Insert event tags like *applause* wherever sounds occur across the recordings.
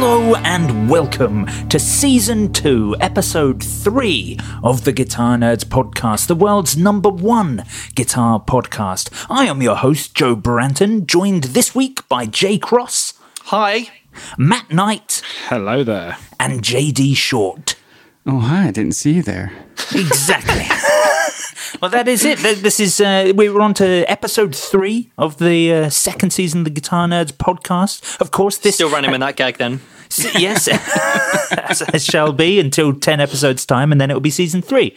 Hello and welcome to season two, episode three of the Guitar Nerds podcast, the world's number one guitar podcast. I am your host, Joe Branton, joined this week by Jay Cross. Hi. Matt Knight. Hello there. And JD Short. Oh, hi. I didn't see you there. Exactly. *laughs* well, that is it. This is uh, we were on to episode three of the uh, second season of the Guitar Nerds podcast. Of course, this still running with that gag then. *laughs* yes, *laughs* as, as shall be until ten episodes time, and then it will be season three.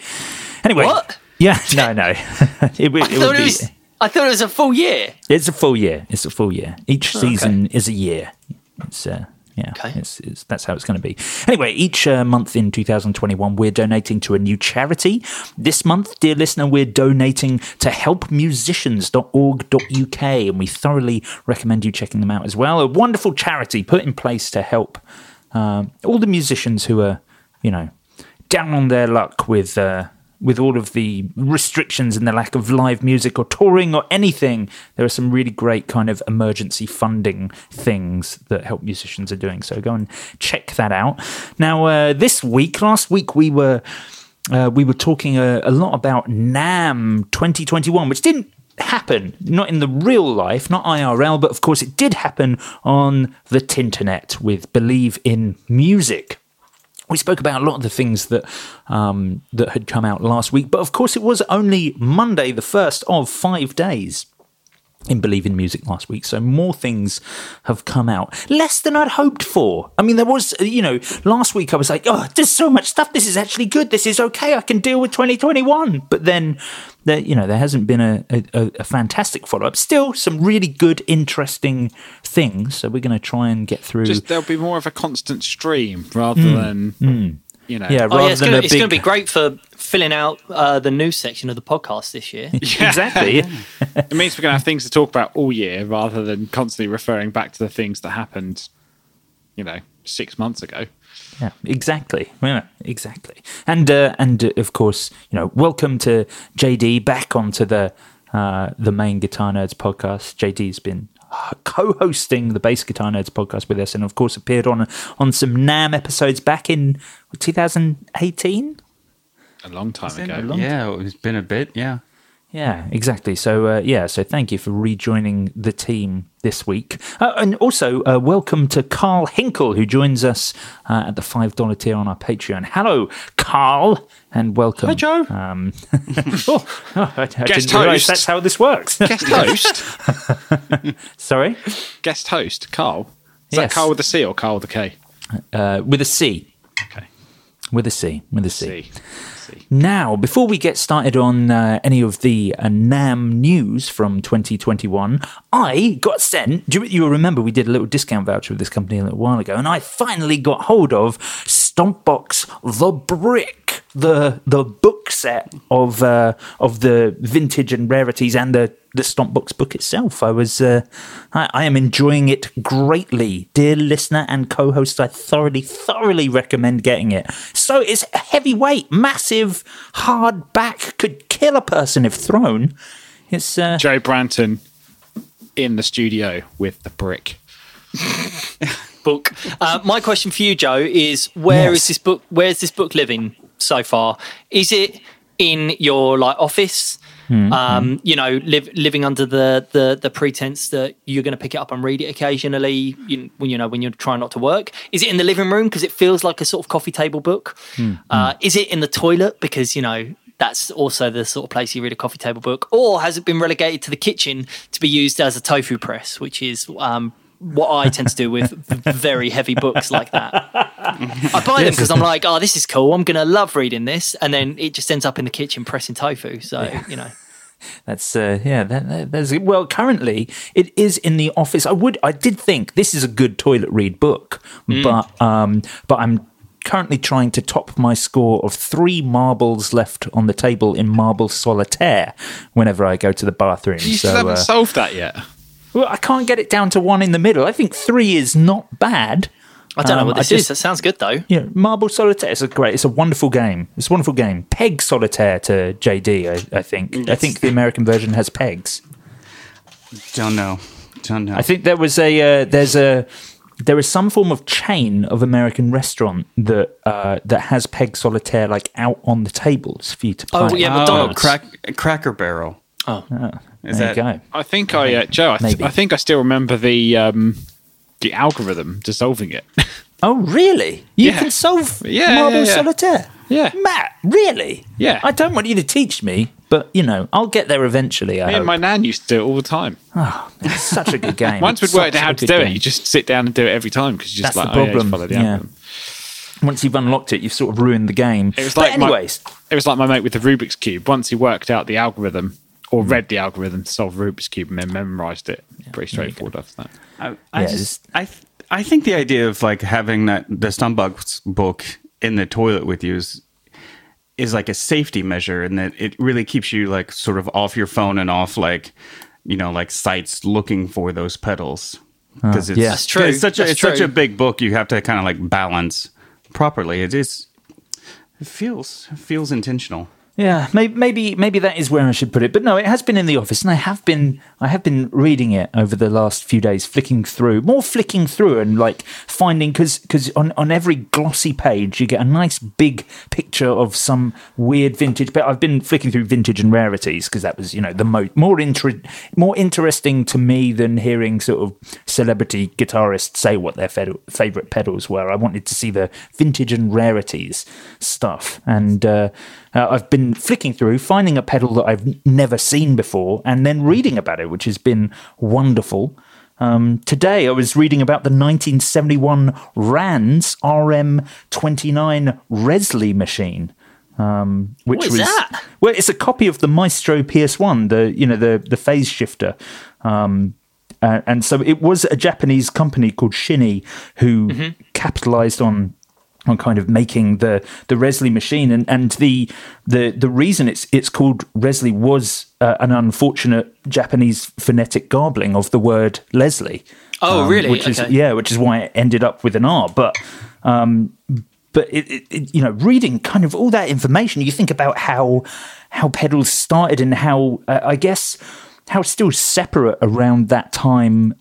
Anyway, what? Yeah, *laughs* no, no. it, it, I, thought it, was, I thought it was a full year. It's a full year. It's a full year. Each season okay. is a year. It's uh, yeah, okay. it's, it's, that's how it's going to be. Anyway, each uh, month in 2021, we're donating to a new charity. This month, dear listener, we're donating to helpmusicians.org.uk, and we thoroughly recommend you checking them out as well. A wonderful charity put in place to help uh, all the musicians who are, you know, down on their luck with. Uh, with all of the restrictions and the lack of live music or touring or anything, there are some really great kind of emergency funding things that help musicians are doing. So go and check that out. Now, uh, this week, last week we were uh, we were talking a, a lot about NAMM 2021, which didn't happen, not in the real life, not IRL, but of course it did happen on the Tinternet with Believe in Music we spoke about a lot of the things that um, that had come out last week, but of course it was only Monday, the first of five days in Believe in Music last week. So more things have come out. Less than I'd hoped for. I mean, there was, you know, last week I was like, oh, there's so much stuff. This is actually good. This is okay. I can deal with 2021. But then, there, you know, there hasn't been a, a, a fantastic follow up. Still, some really good, interesting things. So we're going to try and get through. Just there'll be more of a constant stream rather mm, than. Mm. You know. Yeah, oh, yeah, it's going to be great for filling out uh, the news section of the podcast this year. *laughs* Yeah. exactly. it means we're going to have things to talk about all year rather than constantly referring back to the things that happened, you know, six months ago. Yeah, exactly. Yeah, exactly. And uh, and uh, of course, you know, welcome to JD back onto the uh, the main Guitar Nerds podcast. JD's been co-hosting the Bass Guitar Nerds podcast with us, and of course appeared on on some NAMM episodes back in 2018. A long time ago. Long yeah, time. it's been a bit. Yeah. Yeah, exactly. So, uh, yeah, so thank you for rejoining the team this week. Uh, and also, uh, welcome to Carl Hinkle, who joins us uh, at the $5 tier on our Patreon. Hello, Carl, and welcome. Hi, Joe. Um, *laughs* *laughs* oh, oh, I, I didn't realize that's how this works. Guest host. *laughs* Sorry? Guest host, Carl. Is yes. that Carl with a C or Carl with a K? Uh, with a C. Okay. With a C. With a C. C. Now, before we get started on uh, any of the uh, NAMM news from 2021, I got sent. Do you, you remember we did a little discount voucher with this company a little while ago, and I finally got hold of Stompbox The Brick, the the book set of uh, of the vintage and rarities and the the Stompbox book itself. I was, uh, I, I, am enjoying it greatly, dear listener and co-host. I thoroughly, thoroughly recommend getting it. So it's heavyweight, massive, hard back, could kill a person if thrown. It's uh, Joe Branton in the studio with the brick. *laughs* book. Uh, my question for you, Joe, is where is Yes. this book? Where's this book living so far? Is it in your like office? Hmm, Um, you know, live, living under the, the the pretense that you're going to pick it up and read it occasionally. You, when you know when you're trying not to work. Is it in the living room because it feels like a sort of coffee table book? Hmm, Uh, is it in the toilet because you know that's also the sort of place you read a coffee table book, or has it been relegated to the kitchen to be used as a tofu press, which is um, what I tend to do with very heavy books like that. I buy them because I'm like, oh, this is cool. I'm gonna love reading this, and then it just ends up in the kitchen pressing tofu. So you know, *laughs* That's uh, yeah. That, that, there's well, currently it is in the office. I would, I did think this is a good toilet read book, but um, but I'm currently trying to top my score of three marbles left on the table in marble solitaire. Whenever I go to the bathroom, You so still haven't uh, solved that yet. Well, I can't get it down to one in the middle. I think three is not bad. I don't know Um, what I this just- is. That sounds good though. Yeah, Marble Solitaire is a great. It's a wonderful game. It's a wonderful game. Peg Solitaire to JD. I, I think. I think the American version has pegs. Don't know. Don't know. I think there was a uh, there's a there is some form of chain of American restaurant that uh, that has Peg Solitaire like out on the tables for you to play. Oh yeah, Oh, McDonald's. crack, Cracker Barrel. Oh. Is there that you go. I think I, uh, Joe. I, th- I think I still remember the um, the algorithm dissolving it. *laughs* Oh really? You Yeah. can solve Yeah, Marble yeah, yeah. Solitaire. Yeah. Matt, really? Yeah. I don't want you to teach me, but you know, I'll get there eventually. I Me and my nan used to do it all the time. Oh, it's such a good *laughs* game. Once we'd worked out how to good do it, you just sit down and do it every time because you just That's like the oh, yeah, just problem. follow the yeah. algorithm. Once you've unlocked it, you've sort of ruined the game. It was But like my- anyways, It was like my mate with the Rubik's cube. Once he worked out the algorithm. Or read the algorithm to solve Rubik's cube and then memorized it, pretty straightforward after that. I, I Yeah, just, I, th- I think the idea of like having that the Stompbox book in the toilet with you is is like a safety measure, and that it really keeps you like sort of off your phone and off like you know like sites looking for those pedals because it's, yeah. That's true. It's such a That's it's such a big book. You have to kind of like balance properly. It is. It feels it feels intentional. Yeah, maybe, maybe that is where I should put it. But no, it has been in the office, and I have been I have been reading it over the last few days, flicking through, more flicking through, and like finding because because on on every glossy page you get a nice big picture of some weird vintage. But I've been flicking through vintage and rarities because that was you know the mo- more inter- more interesting to me than hearing sort of celebrity guitarists say what their fed- favorite pedals were. I wanted to see the vintage and rarities stuff, and uh, uh, I've been flicking through, finding a pedal that I've never seen before, and then reading about it, which has been wonderful. Um, today, I was reading about the 1971 Rands RM29 Resley machine. Um, which What is was that? well, it's a copy of the Maestro PS1, the you know the the phase shifter, um, uh, and so it was a Japanese company called Shin-ei who Mm-hmm. capitalized on on kind of making the the Resley machine, and and the the the reason it's it's called Resley was uh, an unfortunate Japanese phonetic garbling of the word Leslie. Oh, really? Which is Okay. yeah, which is why it ended up with an R, but. Um, but it, it, it, you know, reading kind of all that information, you think about how how pedals started and how uh, I guess how still separate around that time.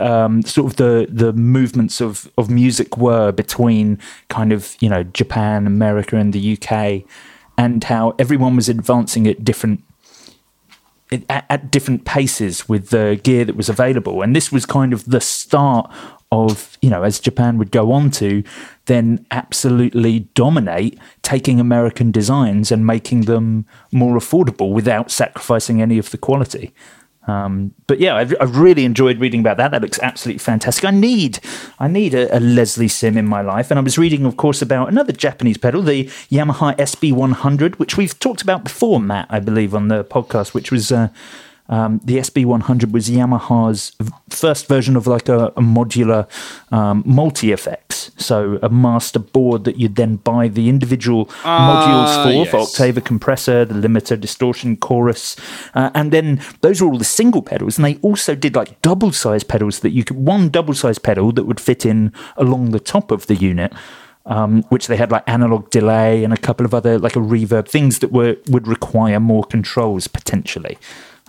Um, sort of the the movements of of music were between kind of you know Japan, America, and the UK, and how everyone was advancing at different at, at different paces with the gear that was available. And this was kind of the start of, you know, as Japan would go on to then absolutely dominate taking American designs and making them more affordable without sacrificing any of the quality. Um, but yeah, I've, I've really enjoyed reading about that. That looks absolutely fantastic. I need, I need a, a Leslie Sim in my life, and I was reading, of course, about another Japanese pedal, the Yamaha SB100, which we've talked about before, Matt, I believe, on the podcast. Which was uh, um, the SB100 was Yamaha's first version of like a, a modular um, multi effects, so a master board that you'd then buy the individual modules for, for yes. octave compressor, the limiter, distortion, chorus, uh, and then those were all the single pedals. And they also did like double size pedals that you could one double size pedal that would fit in along the top of the unit. Um, which they had like analog delay and a couple of other like a reverb things that were would require more controls potentially.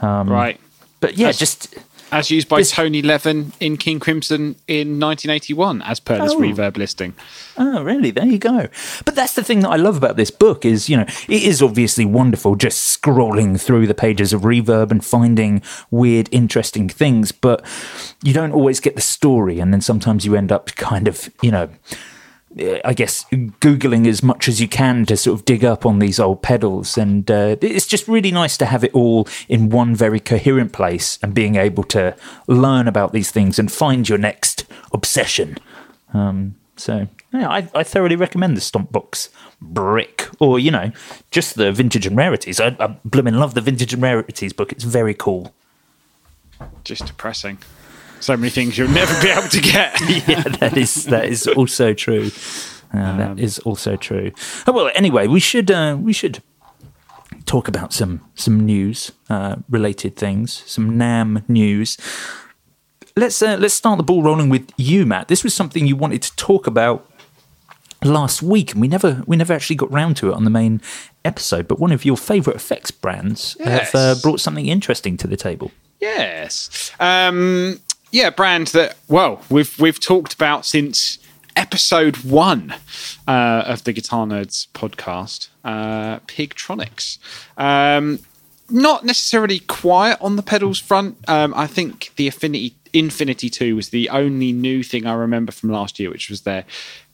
Um, Right. But yeah, just as used by This- Tony Levin in King Crimson in 1981, as per this Oh. reverb listing. Oh, really? There you go. But that's the thing that I love about this book is, you know, it is obviously wonderful just scrolling through the pages of Reverb and finding weird, interesting things, but you don't always get the story. And then sometimes you end up kind of, you know, I guess googling as much as you can to sort of dig up on these old pedals, and uh, it's just really nice to have it all in one very coherent place and being able to learn about these things and find your next obsession. Um, so yeah, I, I thoroughly recommend the Stomp Box Brick, or you know, just the Vintage and Rarities. I, I blooming love the Vintage and Rarities book. It's very cool. Just depressing. So many things you'll never be able to get. *laughs* yeah, that is that is also true. Uh, that is also true. Oh, well, anyway, we should uh, we should talk about some some news uh, related things, some NAMM news. Let's uh, let's start the ball rolling with you, Matt. This was something you wanted to talk about last week, and we never we never actually got round to it on the main episode. But one of your favourite effects brands have uh, brought something interesting to the table. Yes. Um, yeah, brand that well we've we've talked about since episode one uh, of the Guitar Nerds podcast, uh, Pigtronix. Um, not necessarily quiet on the pedals front. Um, I think the Affinity Infinity Two was the only new thing I remember from last year, which was their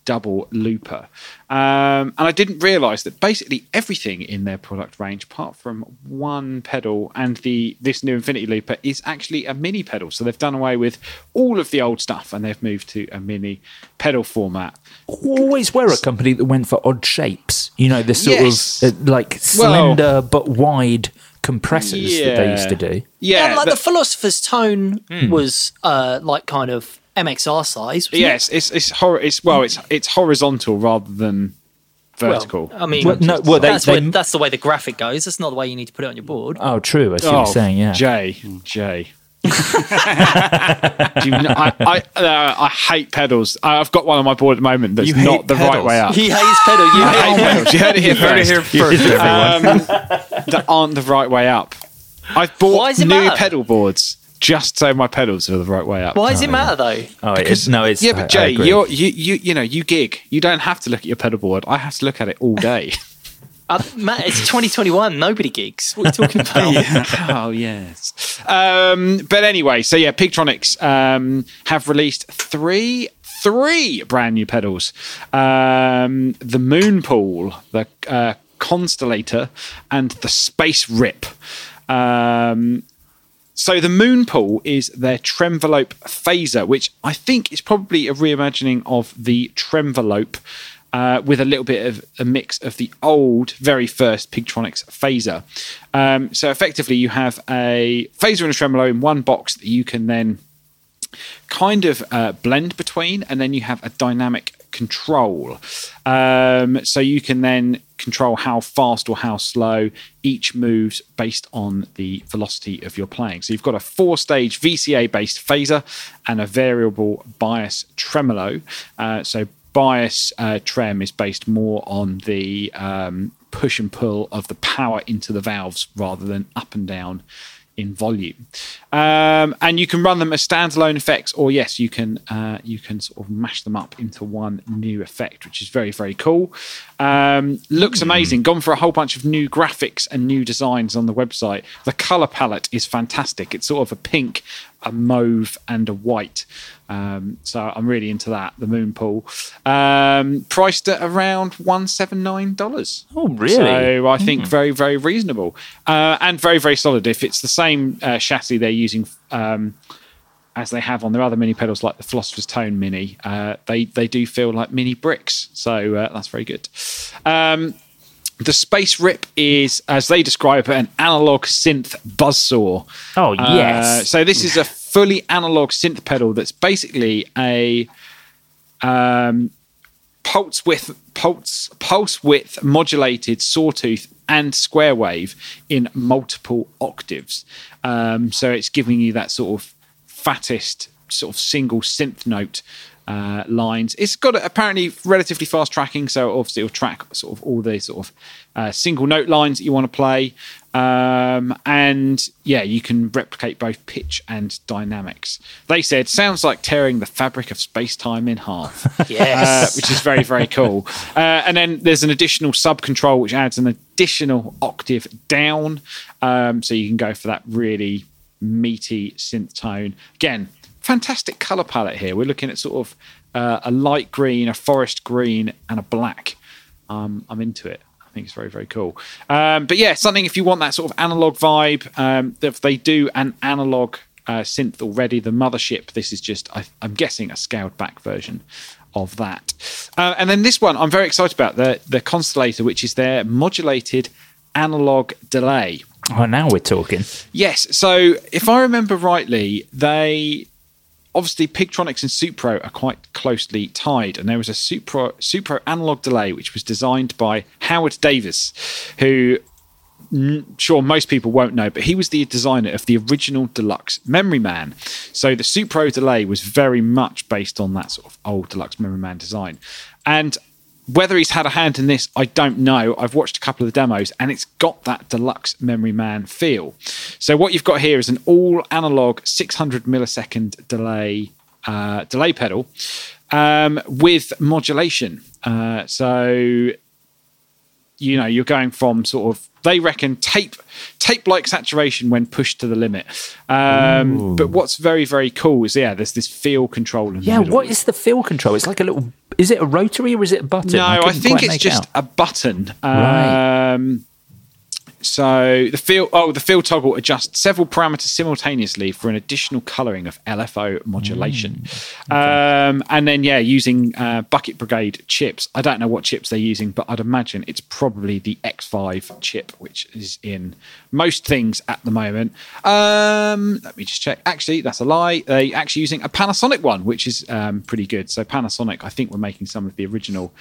double looper. Um, and I didn't realize that basically everything in their product range, apart from one pedal and the this new Infinity looper, is actually a mini pedal. So they've done away with all of the old stuff and they've moved to a mini pedal format. always were a company that went for odd shapes. You know, the sort Yes. of uh, like slender but wide compressors that they used to do. Yeah, Yeah, like that- the Philosopher's Tone was uh, like kind of MXR size. wasn't it? yes, it's it's hor- it's well, it's it's horizontal rather than Well, vertical. I mean, Well, no, well, they- that's, they- where- that's the way the graphic goes. That's not the way you need to put it on your board. Oh, true. I see what you're saying. Yeah. Jay, Jay. *laughs* Do you know, I I, uh, I hate pedals. I've got one on my board at the moment that's not the right way up. He hates pedal. You hate hate pedals. You heard it here Heard it first. here first, everyone. Um, that aren't the right way up. I've bought Why does it new matter? pedal boards just so my pedals are the right way up. Why does it matter though? Oh, it's, no, it's yeah, I- I but Jay, agree. you're, you you you know you gig. You don't have to look at your pedal board. I have to look at it all day. *laughs* Uh, Matt, it's 2021. Nobody gigs. What are you talking about? *laughs* oh yes. Um, but anyway, so yeah, Pigtronix um, have released three three brand new pedals: um, the Moonpool, the uh, Constellator, and the Space Rip. Um, so the Moonpool is their Tremvelope phaser, which I think is probably a reimagining of the Tremvelope. Uh, with a little bit of a mix of the old, very first Pigtronix phaser. Um, so effectively, you have a phaser and a tremolo in one box that you can then kind of uh, blend between, and then you have a dynamic control. Um, so you can then control how fast or how slow each moves based on the velocity of your playing. So you've got a four stage VCA based phaser and a variable bias tremolo. Uh, so bias uh, trem is based more on the um, push and pull of the power into the valves rather than up and down in volume. Um, and you can run them as standalone effects, or yes, you can uh, you can sort of mash them up into one new effect, which is very very cool. Um, looks amazing. Gone for a whole bunch of new graphics and new designs on the website. The color palette is fantastic. It's sort of a pink, a mauve, and a white. Um, so I'm really into that. The moon pool, um, priced at around one seven nine dollars. Oh, really? So I think very very reasonable uh, and very very solid. If it's the same uh, chassis they're using. Um, as they have on their other mini pedals, like the Philosopher's Tone Mini, uh, they they do feel like mini bricks. So uh, that's very good. Um, the Space Rip is, as they describe it, an analog synth buzzsaw. Oh, Uh, yes. so this is a fully analog synth pedal that's basically a um, pulse width, pulse, pulse width modulated sawtooth and square wave in multiple octaves. Um, so it's giving you that sort of fattest sort of single synth note uh, lines. It's got apparently relatively fast tracking, so obviously it'll track sort of all the sort of uh, single note lines that you want to play. Um, and yeah, you can replicate both pitch and dynamics. They said sounds like tearing the fabric of space time in half. *laughs* Yes. Uh, which is very very cool. Uh, and then there's an additional sub control which adds an additional octave down, um, so you can go for that really meaty synth tone. Again, fantastic color palette here. We're looking at sort of uh, a light green, a forest green, and a black. Um, I'm into it. I think it's very, very cool. Um, but yeah, something if you want that sort of analog vibe, um, if they do an analog uh, synth already, the mothership, this is just, I, I'm guessing, a scaled back version of that. Uh, and then this one, I'm very excited about the the Constellator, which is their modulated analog delay. Oh, now we're talking. Yes. So if I remember rightly, they obviously Pigtronix and Supro are quite closely tied, and there was a Supro Supro analog delay which was designed by Howard Davis, who sure most people won't know, but he was the designer of the original deluxe Memory Man. So the Supro delay was very much based on that sort of old deluxe Memory Man design, and whether he's had a hand in this, I don't know. I've watched a couple of the demos and it's got that deluxe Memory Man feel. So what you've got here is an all analog 600 millisecond delay uh, delay pedal um, with modulation. Uh, so you know you're going from sort of they reckon tape tape like saturation when pushed to the limit. Um, but what's very very cool is yeah, there's this feel control. In Yeah, what is the feel control? It's like a little. Is it a rotary or is it a button? No, I, couldn't think it's just a button. Right. So the field, oh, the field toggle adjusts several parameters simultaneously for an additional colouring of LFO modulation. Mm, um, and then, yeah, using uh, Bucket Brigade chips. I don't know what chips they're using, but I'd imagine it's probably the X5 chip, which is in most things at the moment. Um, let me just check. Actually, that's a lie. They actually using a Panasonic one, which is um, pretty good. So Panasonic, I think, were making some of the original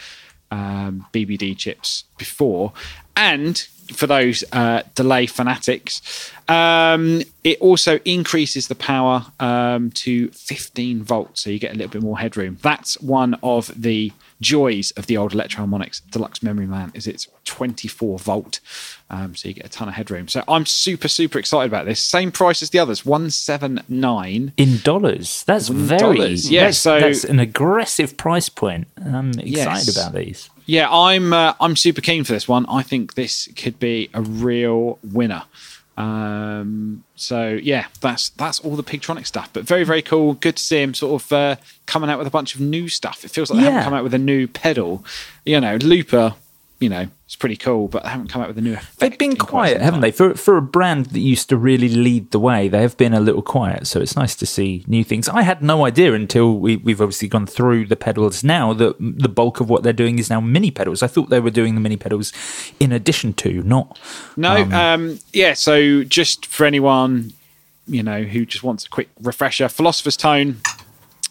um, BBD chips before. And for those uh, delay fanatics, um, it also increases the power um, to 15 volts, so you get a little bit more headroom. That's one of the joys of the old Electro Electro-Harmonix Deluxe Memory Man is it's 24 volt, um, so you get a ton of headroom. So I'm super super excited about this. Same price as the others, 179. in dollars. That's In very dollars, yeah, That's, so- that's an aggressive price point. I'm excited Yes. about these. Yeah, I'm uh, I'm super keen for this one. I think this could be a real winner. Um, so yeah, that's that's all the Pigtronic stuff. But very very cool. Good to see him sort of uh, coming out with a bunch of new stuff. It feels like they haven't come out with a new pedal. You know, Looper. You know, it's pretty cool, but they haven't come out with a new. Effect They've been quiet, haven't they? For for a brand that used to really lead the way, they have been a little quiet. So it's nice to see new things. I had no idea until we, we've obviously gone through the pedals now that the bulk of what they're doing is now mini pedals. I thought they were doing the mini pedals in addition to, not No, um, yeah. So just for anyone, you know, who just wants a quick refresher, Philosopher's Tone,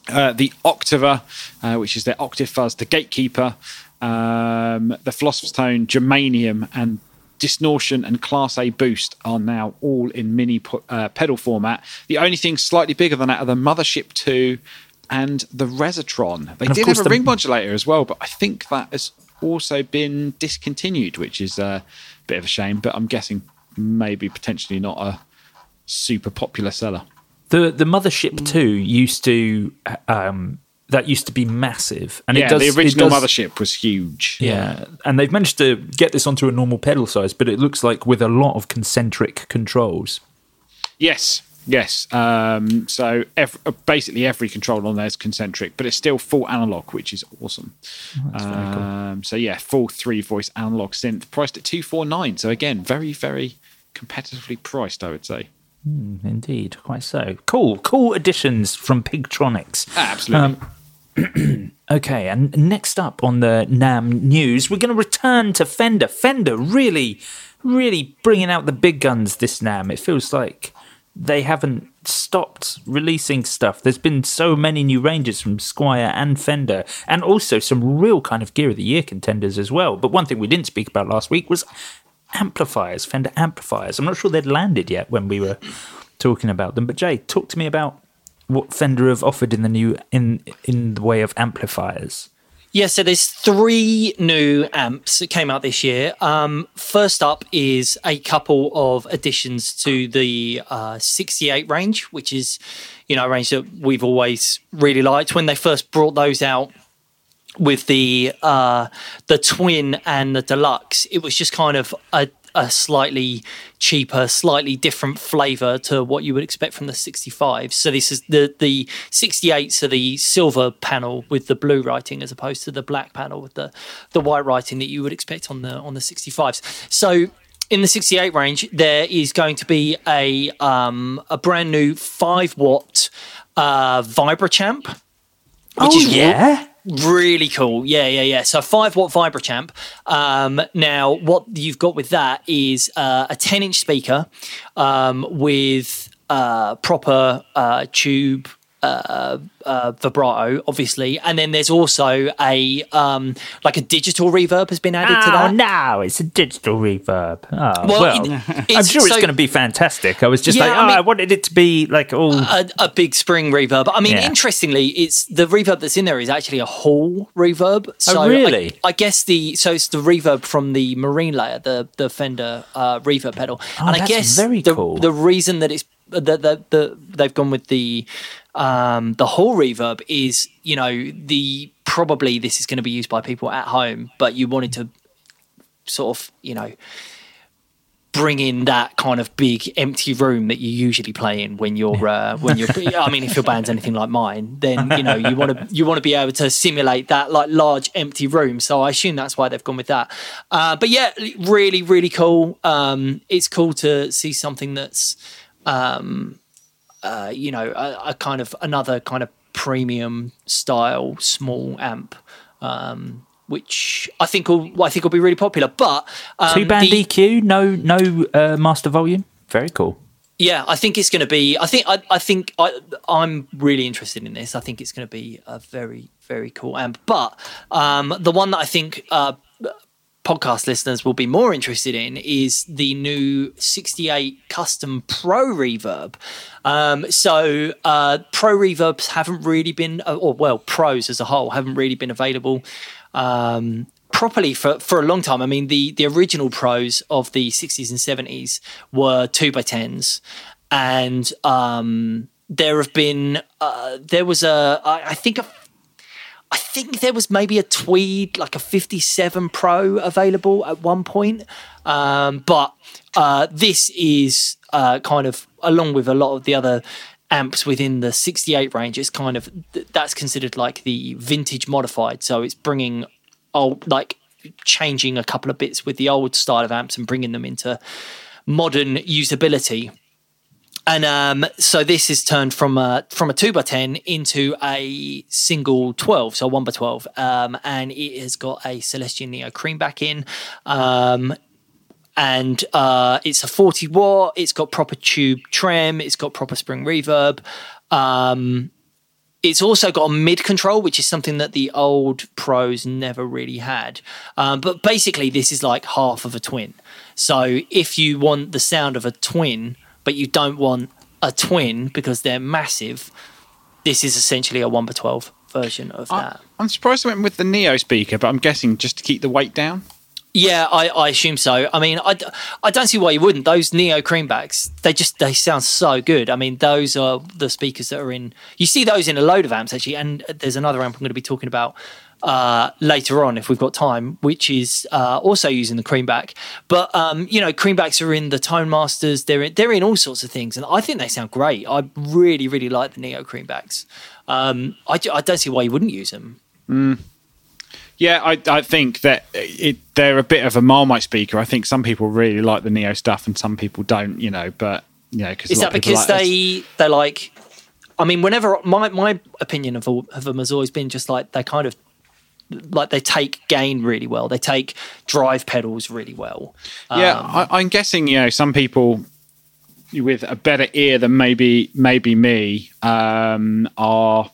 uh, the Octava, uh, which is their Octave Fuzz, the Gatekeeper, um, the Philosopher's Tone, Germanium, and Distortion and Class A Boost are now all in mini pu- uh, pedal format. The only thing slightly bigger than that are the Mothership 2 and the Resotron. They did have a the- ring modulator as well, but I think that has also been discontinued, which is a bit of a shame. But I'm guessing maybe potentially not a super popular seller. the the mothership two used to um, that used to be massive, and yeah, it does the original does- mothership was huge. Yeah, and they've managed to get this onto a normal pedal size, but it looks like with a lot of concentric controls. Yes, yes. Um, so ev- uh, basically every control on there is concentric, but it's still full analog, which is awesome. um, So yeah, full three voice analog synth, priced at two four nine. So again, very very competitively priced, I would say. Indeed, quite so. Cool, cool additions from Pigtronix. Absolutely. *clears throat* Okay, and next up on the NAMM news, we're going to return to Fender. Fender really, really bringing out the big guns this NAMM. It feels like they haven't stopped releasing stuff. There's been so many new ranges from Squier and Fender, and also some real kind of Gear of the Year contenders as well. But one thing we didn't speak about last week was amplifiers, Fender amplifiers. I'm not sure they'd landed yet when we were talking about them. But Jay, talk to me about what Fender have offered in the new in in the way of amplifiers? Yeah, so there's three new amps that came out this year. Um, first up is a couple of additions to the uh, 68 range, which is, you know, a range that we've always really liked. When they first brought those out with the uh, the twin and the deluxe, it was just kind of a a slightly cheaper, slightly different flavor to what you would expect from the 65. So this is the the 68, so the silver panel with the blue writing as opposed to the black panel with the the white writing that you would expect on the on the 65s. So in the 68 range, there is going to be a um, a brand new five watt uh, Vibro-Champ. Which Oh is yeah, Really cool. Yeah, yeah, yeah. So five watt Vibro-Champ. Um, now, what you've got with that is uh, a 10 inch speaker um, with uh, proper uh, tube. Uh, uh, vibrato, obviously, and then there's also a um, like a digital reverb has been added to Oh that. no, it's a digital reverb. Oh, Well, well, it- I'm sure it's going to be fantastic. I was just Yeah, like, I oh, mean- I wanted it to be like all. a, a big spring reverb. I mean, Yeah. interestingly, it's the reverb that's in there is actually a Hall reverb. So Oh, really? I, guess the so it's the reverb from the marine layer, the the Fender uh, reverb pedal. Oh, and I guess very the, cool. the reason that it's that the, the, they've gone with the um, the Hall reverb is you know the probably this is going to be used by people at home, but you wanted to sort of you know bring in that kind of big empty room that you usually play in when you're uh, when you're *laughs* I mean if your band's anything like mine then you know you want to you want to be able to simulate that like large empty room. So I assume that's why they've gone with that. Uh, but yeah really really cool. Um, it's cool to see something that's um, uh, you know a, a kind of another kind of premium style small amp um, which I think will I think will be really popular but um, Two band the- EQ, no no uh, master volume. Very cool. Yeah, I think it's going to be. I think I, I think I, I'm really interested in this. I think it's going to be a very very cool amp. But um, the one that I think uh, podcast listeners will be more interested in is the new 68 Custom Pro Reverb. Um, so uh, Pro Reverbs haven't really been, uh, or well, pros as a whole haven't really been available. Um, properly for, for a long time. I mean, the the original pros of the 60s and 70s were two by tens, and um, there have been uh, there was a I, I think a I think there was maybe a Tweed, like a 57 Pro available at one point. Um, but uh, this is uh, kind of, along with a lot of the other amps within the 68 range, it's kind of, that's considered like the vintage modified. So it's bringing old, like changing a couple of bits with the old style of amps and bringing them into modern usability. And um, so this is turned from a from a two by ten into a single twelve, so one by twelve, um, and it has got a Celestion Neo Creamback in, um, and uh, it's a forty watt. It's got proper tube trim. It's got proper spring reverb. Um, it's also got a mid control, which is something that the old pros never really had. Um, but basically, this is like half of a twin. So if you want the sound of a twin, but you don't want a twin because they're massive, this is essentially a one by twelve version of I, that. I'm surprised I went with the Neo speaker, but I'm guessing just to keep the weight down. Yeah, I, I assume so. I mean, I, I don't see why you wouldn't. Those Neo creambacks, they just they sound so good. I mean, those are the speakers that are in. You see those in a load of amps actually, and there's another amp I'm going to be talking about uh, later on if we've got time, which is uh, also using the creamback. But um, you know, creambacks are in the Tone Masters. They're in, they're in all sorts of things, and I think they sound great. I really really like the Neo creambacks. Um, I, I don't see why you wouldn't use them. Yeah, I, I think that it, they're a bit of a Marmite speaker. I think some people really like the Neo stuff and some people don't, you know, but, you know, because Is that because they they like? I mean, whenever my my opinion of, all, of them has always been just like they kind of like they take gain really well. They take drive pedals really well. Yeah, Um, I, I'm guessing, you know, some people with a better ear than maybe maybe me um, are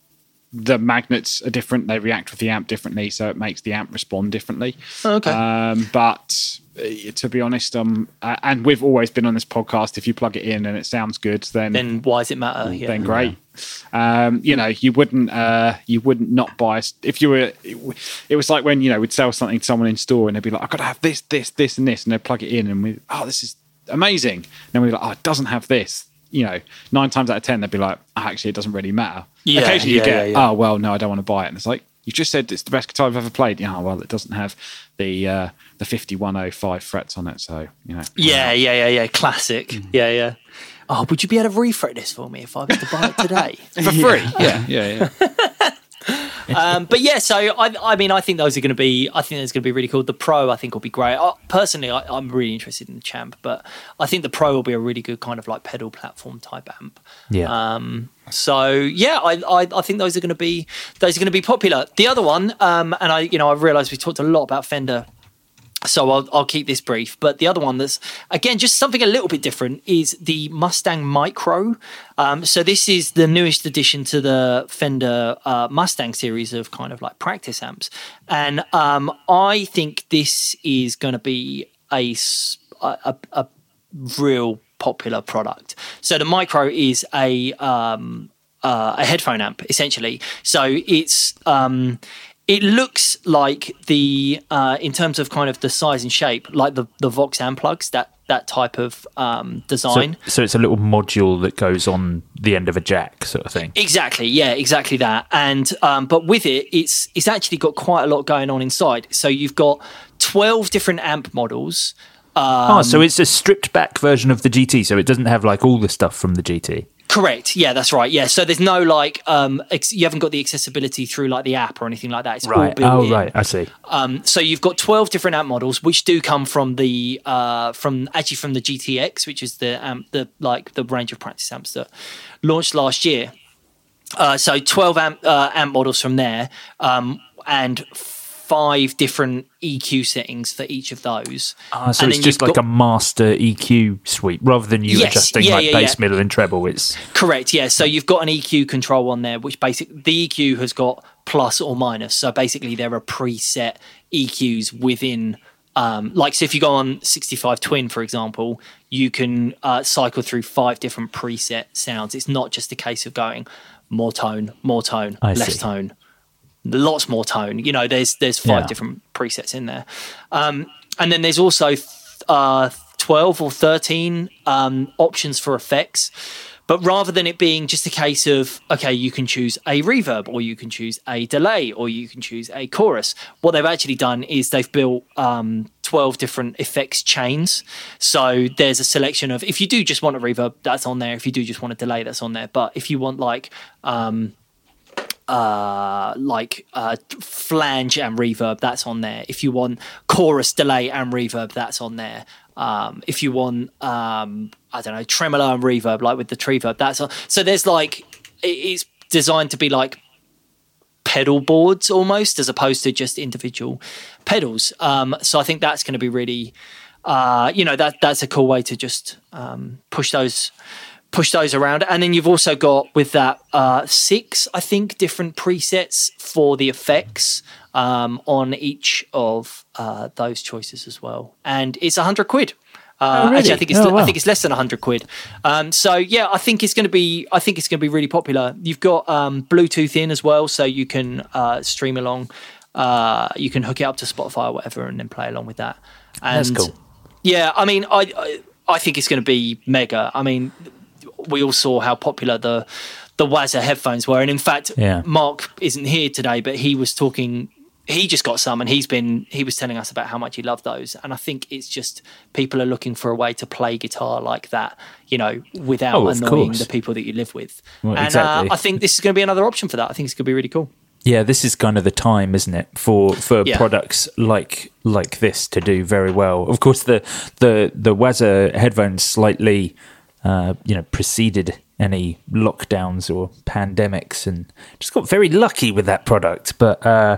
the magnets are different; they react with the amp differently, so it makes the amp respond differently. Okay. Um, but to be honest, um, uh, and we've always been on this podcast. If you plug it in and it sounds good, then then why does it matter? Yeah. then great. Um, you know, you wouldn't uh, you wouldn't not buy if you were. It, it was like when you know we'd sell something to someone in store and they'd be like, "I've got to have this, this, this, and this," and they'd plug it in and we, oh, this is amazing. And then we're like, "Oh, it doesn't have this." You know, nine times out of ten they'd be like, oh, "Actually, it doesn't really matter." Yeah, Occasionally you yeah, get, yeah, yeah. "Oh, well, no, I don't want to buy it," and it's like. You just said it's the best guitar I've ever played. Yeah, well, it doesn't have the uh, the fifty one oh five frets on it, so you know. Yeah, yeah, yeah, yeah. Classic. Mm. Yeah, yeah. Oh, would you be able to refret this for me if I was to buy it today? *laughs* for free. Yeah, yeah, yeah. *laughs* um, but yeah, so I, I mean, I think those are going to be. I think that's going to be really cool. The Pro, I think, will be great. I, personally, I, I'm really interested in the Champ, but I think the Pro will be a really good kind of like pedal platform type amp. Yeah. Um, so yeah, I, I I think those are going to be those are going to be popular. The other one, um, and I you know I realised we talked a lot about Fender. So I'll, I'll keep this brief. But the other one that's again just something a little bit different is the Mustang Micro. Um, so this is the newest addition to the Fender uh, Mustang series of kind of like practice amps, and um, I think this is going to be a a real popular product. So the Micro is a um, uh, a headphone amp essentially. So it's um, it looks like the uh, in terms of kind of the size and shape, like the the Vox amp plugs that that type of um, design. so it's a little module that goes on the end of a jack, sort of thing. Exactly, yeah, exactly that. And um, but with it, it's it's actually got quite a lot going on inside. So you've got twelve different amp models. oh, so it's a stripped back version of the GT, so it doesn't have like all the stuff from the GT. Correct. Yeah, that's right. Yeah. So there's no like um ex- you haven't got the accessibility through like the app or anything like that. It's built Oh, in. right. I see. Um, so you've got 12 different amp models, which do come from the uh, from actually from the GTX, which is the amp, the like the range of practice amps that launched last year. Uh, so 12 amp uh, amp models from there, um, and five different EQ settings for each of those. Ah, so And it's just like got- a master EQ suite rather than you Yes, adjusting yeah, like yeah, bass, yeah. middle, and treble. It's Correct. Yeah. So you've got an EQ control on there, which basically the EQ has got plus or minus. So basically, there are preset EQs within. Um, like, so if you go on 65 Twin, for example, you can uh, cycle through five different preset sounds. It's not just a case of going more tone, more tone, I less see. tone, lots more tone. You know, there's there's five Yeah. different presets in there, um, and then there's also uh, twelve or thirteen um, options for effects. But rather than it being just a case of okay, you can choose a reverb, or you can choose a delay, or you can choose a chorus, what they've actually done is they've built um, 12 different effects chains. So there's a selection of if you do just want a reverb, that's on there. If you do just want a delay, that's on there. But if you want like um, uh, like uh, flange and reverb, that's on there. If you want chorus, delay, and reverb, that's on there. Um, if you want, um, I don't know, tremolo and reverb, like with the reverb, that's on. So there's like, it's designed to be like pedal boards almost, as opposed to just individual pedals. Um, so I think that's going to be really, uh, you know, that that's a cool way to just um, push those push those around. And then you've also got with that uh, six, I think, different presets for the effects um, on each of uh, those choices as well. And it's a hundred quid. Uh, Oh, really? Actually, I think it's Oh, wow. I think it's less than hundred quid. Um, so yeah, I think it's going to be I think it's going to be really popular. You've got um, Bluetooth in as well, so you can uh, stream along. Uh, you can hook it up to Spotify or whatever, and then play along with that. And That's cool. yeah, I mean, I I, I think it's going to be mega. I mean, we all saw how popular the the Waza headphones were, and in fact, Yeah. Mark isn't here today, but he was talking. He just got some, and he's been he was telling us about how much he loved those. And I think it's just people are looking for a way to play guitar like that, you know, without Oh, annoying course. the people that you live with. Well, and exactly. uh, I think this is going to be another option for that. I think it's going to be really cool. Yeah, this is kind of the time, isn't it, for for Yeah. products like like this to do very well. Of course, the the the Waza headphones slightly, uh, you know, preceded any lockdowns or pandemics, and just got very lucky with that product. But uh,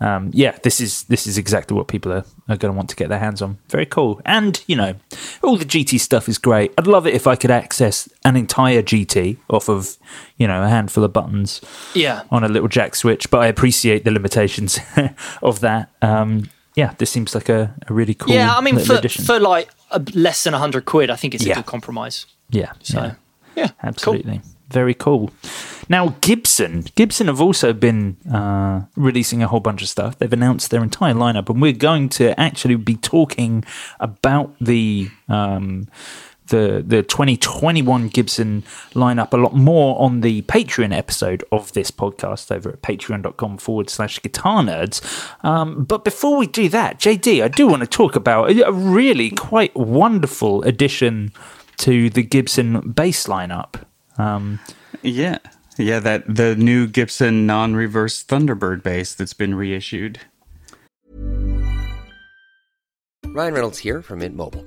um, yeah, this is this is exactly what people are, are going to want to get their hands on. Very cool, and you know, all the GT stuff is great. I'd love it if I could access an entire GT off of you know a handful of buttons Yeah. on a little jack switch, but I appreciate the limitations *laughs* of that. Um, yeah, this seems like a, a really cool. yeah, I mean, for, addition. for like less than 100 quid, I think it's Yeah. a good compromise. yeah, So, yeah. yeah. Absolutely. Very cool. Now, Gibson. Gibson have also been uh, releasing a whole bunch of stuff. They've announced their entire lineup, and we're going to actually be talking about the. Um, the, the 2021 Gibson lineup a lot more on the Patreon episode of this podcast over at patreon.com forward slash guitar nerds. Um, but before we do that, JD, I do want to talk about a a really quite wonderful addition to the Gibson bass lineup. Um, Yeah. Yeah, that the new Gibson non-reverse Thunderbird bass that's been reissued. Ryan Reynolds here from Mint Mobile.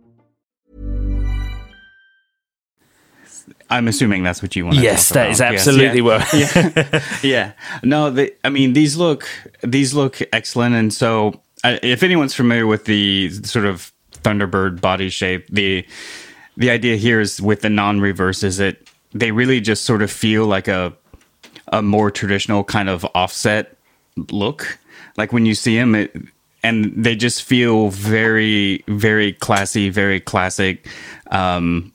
I'm assuming that's what you want. to yes, that about. is Yes, absolutely yeah. what. *laughs* yeah no the, i mean these look these look excellent and so I, if anyone's familiar with the sort of thunderbird body shape the the idea here is with the non-reverse is that they really just sort of feel like a a more traditional kind of offset look like when you see them it and they just feel very very classy very classic um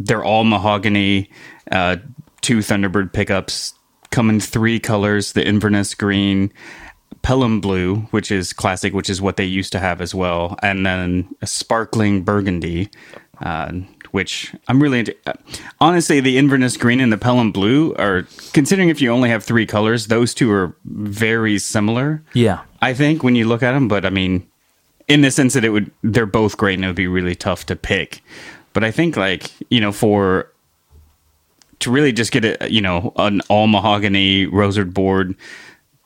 they're all mahogany uh two thunderbird pickups come in three colors the inverness green pelham blue which is classic which is what they used to have as well and then a sparkling burgundy uh, which i'm really into uh, honestly the inverness green and the pelham blue are considering if you only have three colors those two are very similar yeah. I think when you look at them, but I mean, in the sense that it would, they're both great and it would be really tough to pick. But I think like you know for to really just get a you know an all mahogany rosewood board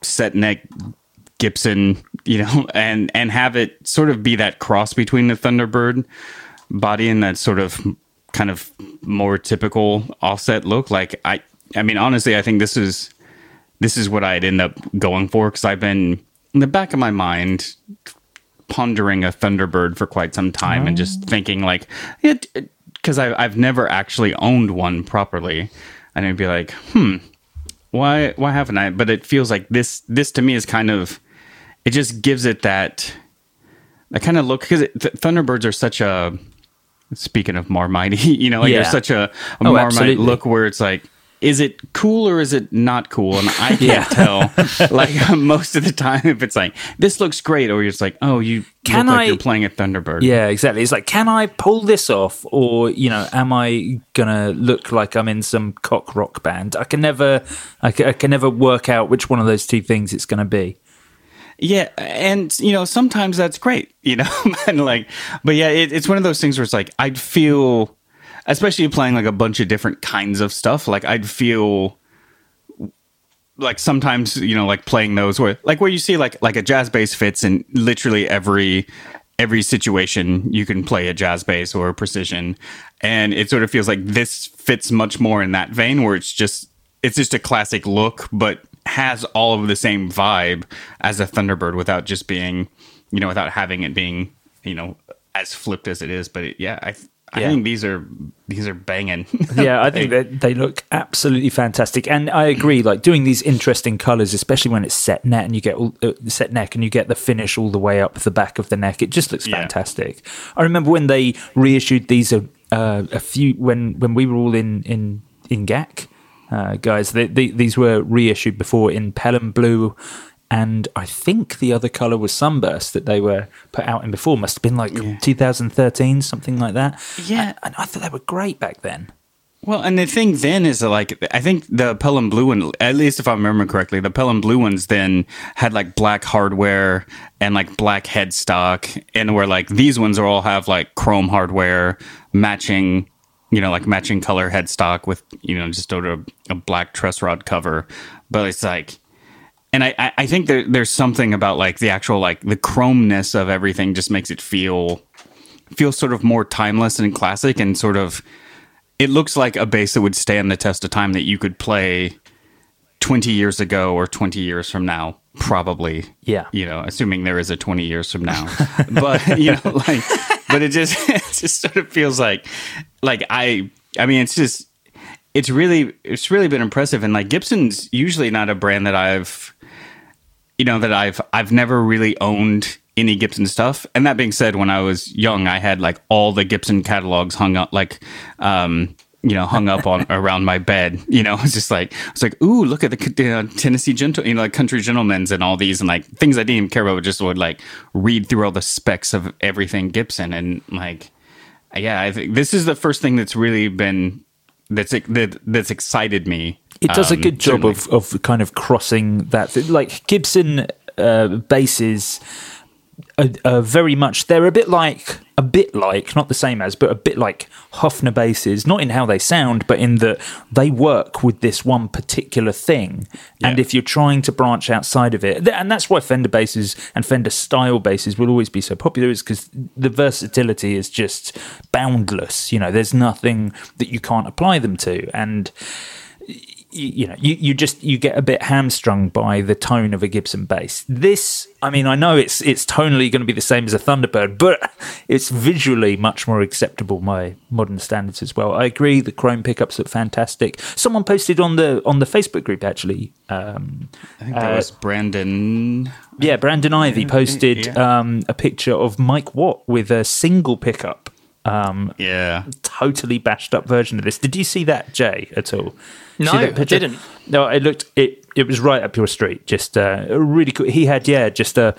set neck Gibson, you know, *laughs* and and have it sort of be that cross between the Thunderbird body and that sort of kind of more typical offset look. Like I, I mean, honestly, I think this is this is what I'd end up going for because I've been in the back of my mind pondering a Thunderbird for quite some time and just thinking like it because I I've never actually owned one properly, and I'd be like, hmm, why why haven't I? But it feels like this this to me is kind of it just gives it that that kind of look because th- Thunderbirds are such a speaking of Marmite, *laughs* you know, like Yeah. there's such a, a Oh, Marmite absolutely. look where it's like. Is it cool or is it not cool? And I can't Yeah. tell. *laughs* Like *laughs* most of the time, if it's like this looks great, or you're just like, oh, you Can look I- like you're playing a Thunderbird. Yeah, exactly. It's like, can I pull this off, or you know, am I gonna look like I'm in some cock rock band? I can never, I can, I can never work out which one of those two things it's gonna be. Yeah, and you know sometimes that's great, you know, *laughs* and like, but yeah, it, it's one of those things where it's like I'd feel, especially playing like a bunch of different kinds of stuff, like I'd feel like sometimes you know like playing those where like where you see like like a jazz bass fits in literally every every situation you can play a jazz bass or a precision. And it sort of feels like this fits much more in that vein where it's just it's just a classic look but has all of the same vibe as a thunderbird without just being you know without having it being you know as flipped as it is. But it, yeah i I Yeah. think these are these are banging. *laughs* yeah, I think that they look absolutely fantastic, and I agree. Like doing these interesting colors, especially when it's set net and you get all, uh, set neck and you get the finish all the way up the back of the neck, it just looks Yeah. fantastic. I remember when they reissued these a, uh, a few when when we were all in in in GAC, uh, guys. They, they, these were reissued before in Pelham blue. And I think the other color was Sunburst that they were put out in before. Must have been like 2013, something like that. Yeah. and, and I thought they were great back then. Well, and the thing then is that, like I think the Pelham Blue one, at least if I remember correctly, the Pelham Blue ones then had like black hardware and like black headstock, and where like these ones are all have like chrome hardware matching, you know, like matching color headstock with you know just of a black truss rod cover, but it's like. And I, I- I think there, there's something about like the actual like the chromeness of everything just makes it feel feel sort of more timeless and classic and sort of it looks like a bass that would stand the test of time that you could play 20 years ago or 20 years from now probably Yeah. you know assuming there is a 20 years from now *laughs* but you know like but it just *laughs* it just sort of feels like like i i mean it's just it's really it's really been impressive and like gibson's usually not a brand that i've you know that I've I've never really owned any Gibson stuff. And that being said, when I was young, I had like all the Gibson catalogs hung up like um you know, hung up on *laughs* around my bed. You know, *laughs* it's just like it's like, ooh, look at the uh, Tennessee gentle, you know, like country gentlemen's and all these, and like things I didn't even care about. Just would like read through all the specs of everything Gibson, and like, yeah, I think this is the first thing that's really been that's that that's excited me. It does a um, good job certainly. of, of kind of crossing that. Like Gibson uh, basses are, are very much, they're a bit like, a bit like, not the same as, but a bit like Hofner basses, not in how they sound, but in that they work with this one particular thing. And if you're trying to branch outside of it, and that's why Fender basses and Fender style basses will always be so popular, is because the versatility is just boundless. You know, there's nothing that you can't apply them to. And you, you know, you, you just you get a bit hamstrung by the tone of a Gibson bass. This, I mean, I know it's it's tonally going to be the same as a Thunderbird, but it's visually much more acceptable by modern standards as well. I agree, the chrome pickups look fantastic. Someone posted on the on the Facebook group actually. Um, I think that was Brandon. yeah, Brandon Ivy posted yeah. um, a picture of Mike Watt with a single pickup. Um, Yeah, totally bashed up version of this. Did you see that, Jay, at all? No, See that picture? didn't. No, it looked it. It was right up your street. Just uh, really cool. He had yeah, just a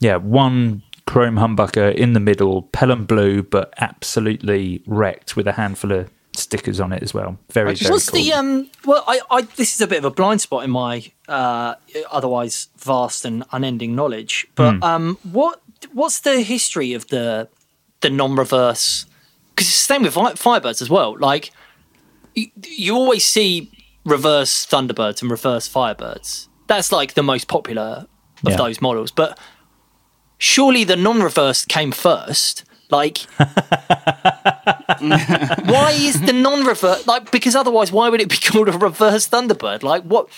yeah one chrome humbucker in the middle, Pelham blue, but absolutely wrecked with a handful of stickers on it as well. Very very What's cool. the um? Well, I, I this is a bit of a blind spot in my uh, otherwise vast and unending knowledge. But Hmm. um, what what's the history of the the non-reverse? Because it's the same with Fi- Firebirds as well. Like you, you always see reverse Thunderbirds and reverse Firebirds. That's like the most popular of Yeah. those models. But surely the non-reverse came first. Like *laughs* why is the non-reverse like because otherwise why would it be called a reverse thunderbird like what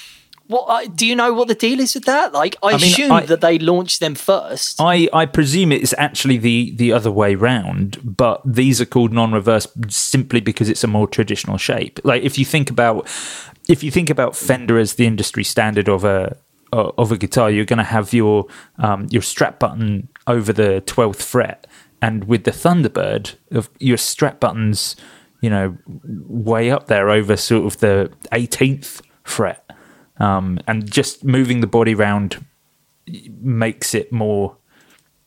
what uh, do you know what the deal is with that? Like i, I mean, assume I- that they launched them first. I, I presume it's actually the, the other way round, but these are called non-reverse simply because it's a more traditional shape. Like if you think about if you think about Fender as the industry standard of a of a guitar, you're going to have your um, your strap button over the twelfth fret, and with the Thunderbird, of your strap buttons, you know, way up there over sort of the eighteenth fret, um, and just moving the body round makes it more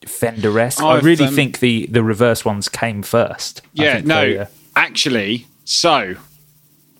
Fender-esque. I I've, really um, think the the reverse ones came first. I Yeah, think no, they, uh, actually, so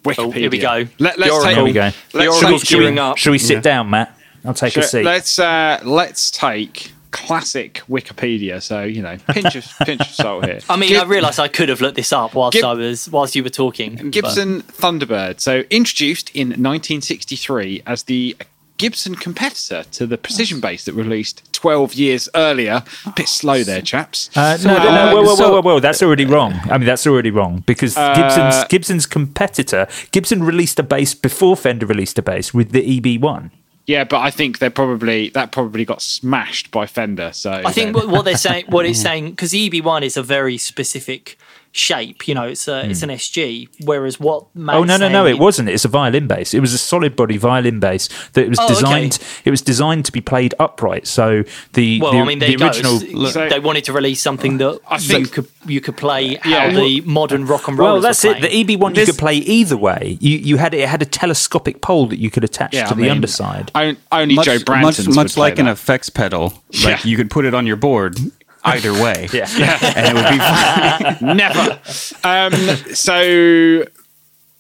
Wikipedia. Oh, here we go. Let, us take. Here we go. Let's take queuing up. should we sit down, Matt? I'll take a seat. Let's uh, let's take classic Wikipedia. So you know, pinch of *laughs* pinch of salt here. I mean, Gib- I realised I could have looked this up whilst Gib- I was whilst you were talking. but- Gibson Thunderbird. So introduced in 1963 as the Gibson competitor to the Precision Bass that released 12 years earlier. A bit slow there, chaps. Uh, no, no, no, whoa, whoa, whoa, whoa, whoa! That's already wrong. I mean, that's already wrong because Uh, Gibson's Gibson's competitor, Gibson released a bass before Fender released a bass with the EB1. Yeah, but I think they're probably that probably got smashed by Fender. So I think what, what they're saying, what it's *laughs* saying, because EB1 is a very specific shape. You know, it's a it's an SG. Whereas what Matt's Hmm. oh no, no, no! saying It wasn't. It's a violin bass. It was a solid body violin bass that was Oh, okay. designed. It was designed to be played upright. So the Well, the, I mean, the you go. original. It's- they wanted to release something that I you think- could you could play how Yeah. the modern rock and roll. Well, that's it. The EB1 you could play either way. You you had it had a telescopic pole that you could attach Yeah, to I the mean, underside. on- only much, Joe much, Branton's would much play like an effects pedal. Like Yeah. you could put it on your board either way. *laughs* Yeah. *laughs* and it would be. Never. Um, so,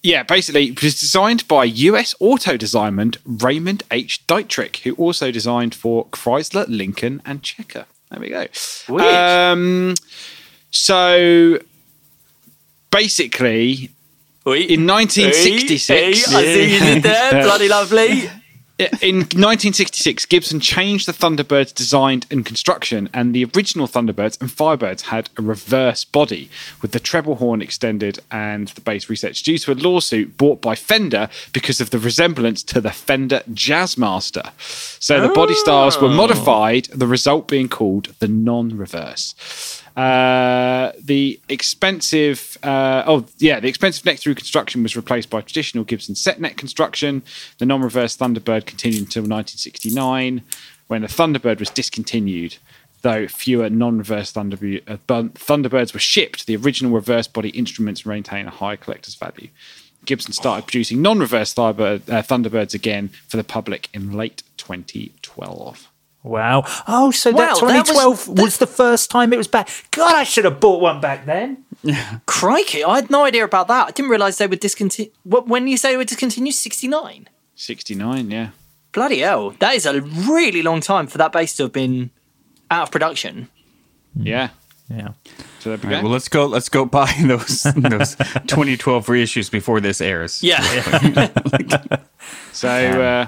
yeah, basically, it was designed by US auto designer Raymond H. Dietrich, who also designed for Chrysler, Lincoln, and Checker. There we go. Um, so, basically, in 1966, I see you did there. *laughs* Bloody lovely. In 1966, Gibson changed the Thunderbird's design and construction, and the original Thunderbirds and Firebirds had a reverse body with the treble horn extended and the bass reset due to a lawsuit brought by Fender because of the resemblance to the Fender Jazzmaster. So the body styles were oh. modified, the result being called the non reverse. Uh, the expensive, uh, oh yeah, the expensive neck through construction was replaced by traditional Gibson set neck construction. The non-reverse Thunderbird continued until 1969, when the Thunderbird was discontinued. Though fewer non-reverse uh, Thunderbirds were shipped, the original reverse body instruments maintain a high collector's value. Gibson started producing non-reverse Thunderbird, uh, Thunderbirds again for the public in late 2012. Wow. Oh, so that Wow, that was- 2012 was, the first time it was back. God, I should have bought one back then. *laughs* Crikey, I had no idea about that. I didn't realise they were discontinued. When you say they were discontinued, 69? 69, yeah. Bloody hell. That is a really long time for that bass to have been out of production. Yeah. Yeah. So there we All go. right, well, let's go. Let's go buy *laughs* those those 2012 reissues before this airs. Yeah. *laughs* So uh,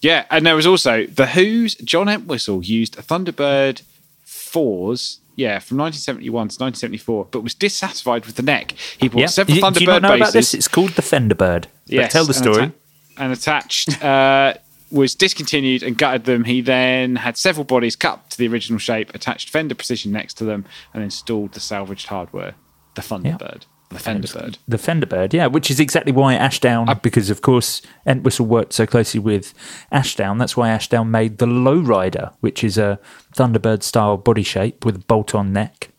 yeah, and there was also the Who's John Entwistle used a Thunderbird fours. Yeah, from 1971 to 1974, but was dissatisfied with the neck. He bought Yeah. several you- Thunderbird do you not know about this? basses. It's called the Fenderbird. But Yes, tell the and story. atta- and attached *laughs* uh, was discontinued and gutted them. He then had several bodies cut to the original shape, attached Fender Precision next to them, and installed the salvaged hardware, the Thunderbird, the Fenderbird. The Fenderbird, yeah, which is exactly why Ashdown, because of course Entwistle worked so closely with Ashdown, that's why Ashdown made the Lowrider, which is a Thunderbird style body shape with a bolt on neck,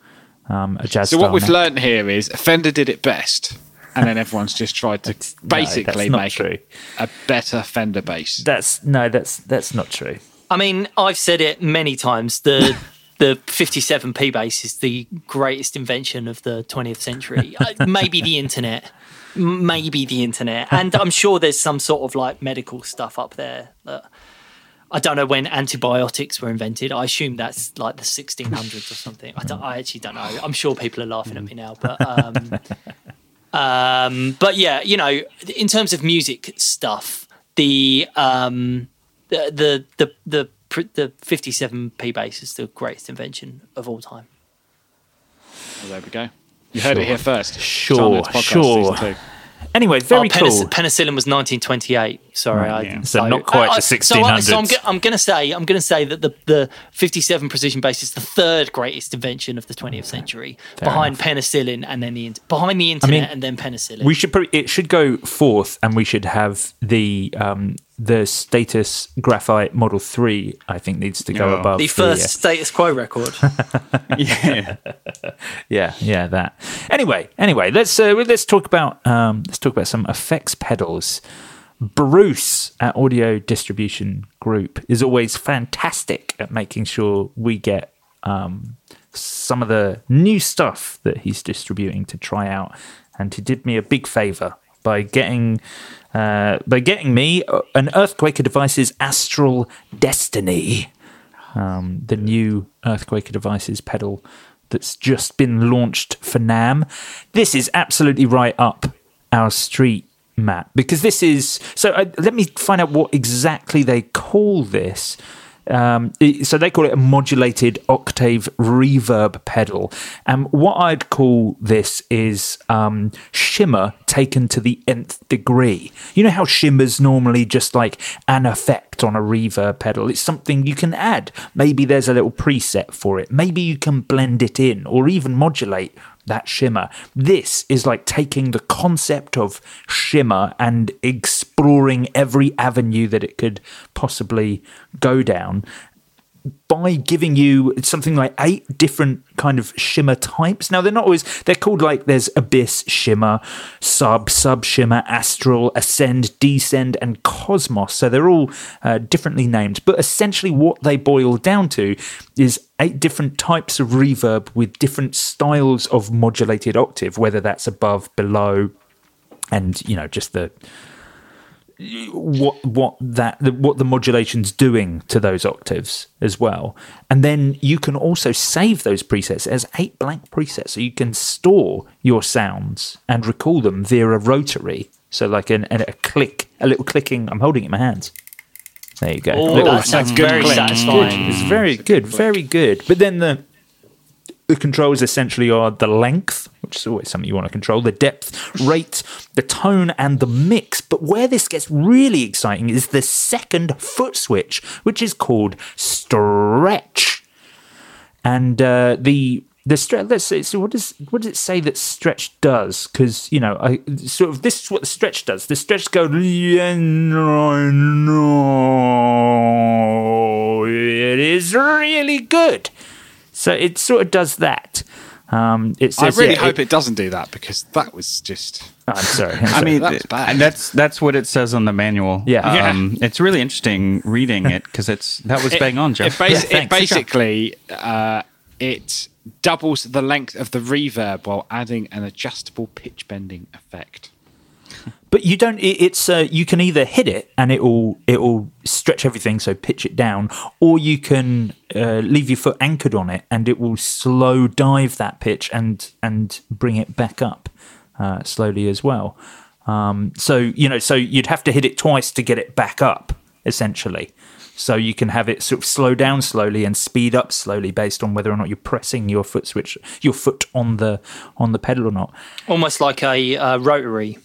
um, a jazz So what we've neck. learned here is Fender did it best, and then *laughs* everyone's just tried to basically not make true. a better Fender bass. That's no, that's that's not true. I mean, I've said it many times. The *laughs* the 57p bass is the greatest invention of the 20th century. Uh, Maybe the internet. Maybe the internet. And I'm sure there's some sort of like medical stuff up there. That, I don't know when antibiotics were invented. I assume that's like the 1600s or something. I, I actually don't know. I'm sure people are laughing at me now, but um, *laughs* um, but yeah, you know, in terms of music stuff, the um, the the the the, the 57p bass is the greatest invention of all time. Well, there we go. You heard it here first. Sure, Podcast sure. Anyway, very oh, penic- cool. penicillin was 1928. Sorry, Right, I, yeah. So not quite I- the I- So, I, so I'm, I'm going to say I'm going to say that the the 57 precision bass is the third greatest invention of the 20th century, behind penicillin and then the behind the internet mean, and then penicillin. We should probably, it should go fourth, and we should have the um, the status graphite Model Three. I think needs to go Oh. above the first status quo record. *laughs* yeah. yeah, yeah, that. Anyway, anyway, let's uh, let's talk about um, let's talk about some effects pedals. Bruce at Audio Distribution Group is always fantastic at making sure we get um, some of the new stuff that he's distributing to try out, and he did me a big favor by getting uh, by getting me uh, an Earthquaker Devices Astral Destiny. um, the new Earthquaker Devices pedal that's just been launched for NAMM. This is absolutely right up our street, Matt, because this is. So uh, let me find out what exactly they call this. Um, so they call it a modulated octave reverb pedal, and what I'd call this is um, shimmer taken to the nth degree. You know how shimmer's normally just like an effect on a reverb pedal. It's something you can add. Maybe there's a little preset for it. Maybe you can blend it in, or even modulate that shimmer. This is like taking the concept of shimmer and exploring every avenue that it could possibly go down by giving you something like eight different kind of shimmer types. Now they're not always they're called like there's abyss shimmer, sub, sub shimmer, astral, ascend, descend, and cosmos. So they're all uh, differently named, but essentially what they boil down to is eight different types of reverb with different styles of modulated octave, whether that's above, below, and you know just the what what that what the modulation's doing to those octaves as well. And then you can also save those presets as eight blank presets. So you can store your sounds and recall them via a rotary. So like an, a click a little clicking i'm holding it in my hands there you go Oh, that sounds good very click. satisfying. it's very good very good but then the the controls essentially are the length, which is always something you want to control, the depth, rate, the tone, and the mix. But where this gets really exciting is the second foot switch, which is called stretch. And uh, the the stretch. Let's see. So what does what does it say that stretch does? Because you know, I sort of this is what the stretch does. The stretch goes. "Yeah, no, no." It is really good. So it sort of does that. Um, it I really yeah, hope it, doesn't do that because that was just. I'm sorry. I'm *laughs* I mean, That's bad. and that's that's what it says on the manual. Yeah. um, it's really interesting reading it because it's that was bang on, It, Jeff. basi- Yeah, it basically uh, it doubles the length of the reverb while adding an adjustable pitch bending effect. but you don't. It, it's uh, you can either hit it and it will it will stretch everything, so pitch it down, or you can uh, leave your foot anchored on it and it will slow dive that pitch and and bring it back up uh, slowly as well. Um, so you know, so you'd have to hit it twice to get it back up, essentially. So you can have it sort of slow down slowly and speed up slowly based on whether or not you're pressing your foot switch, your foot on the on the pedal or not. Almost like a uh, rotary.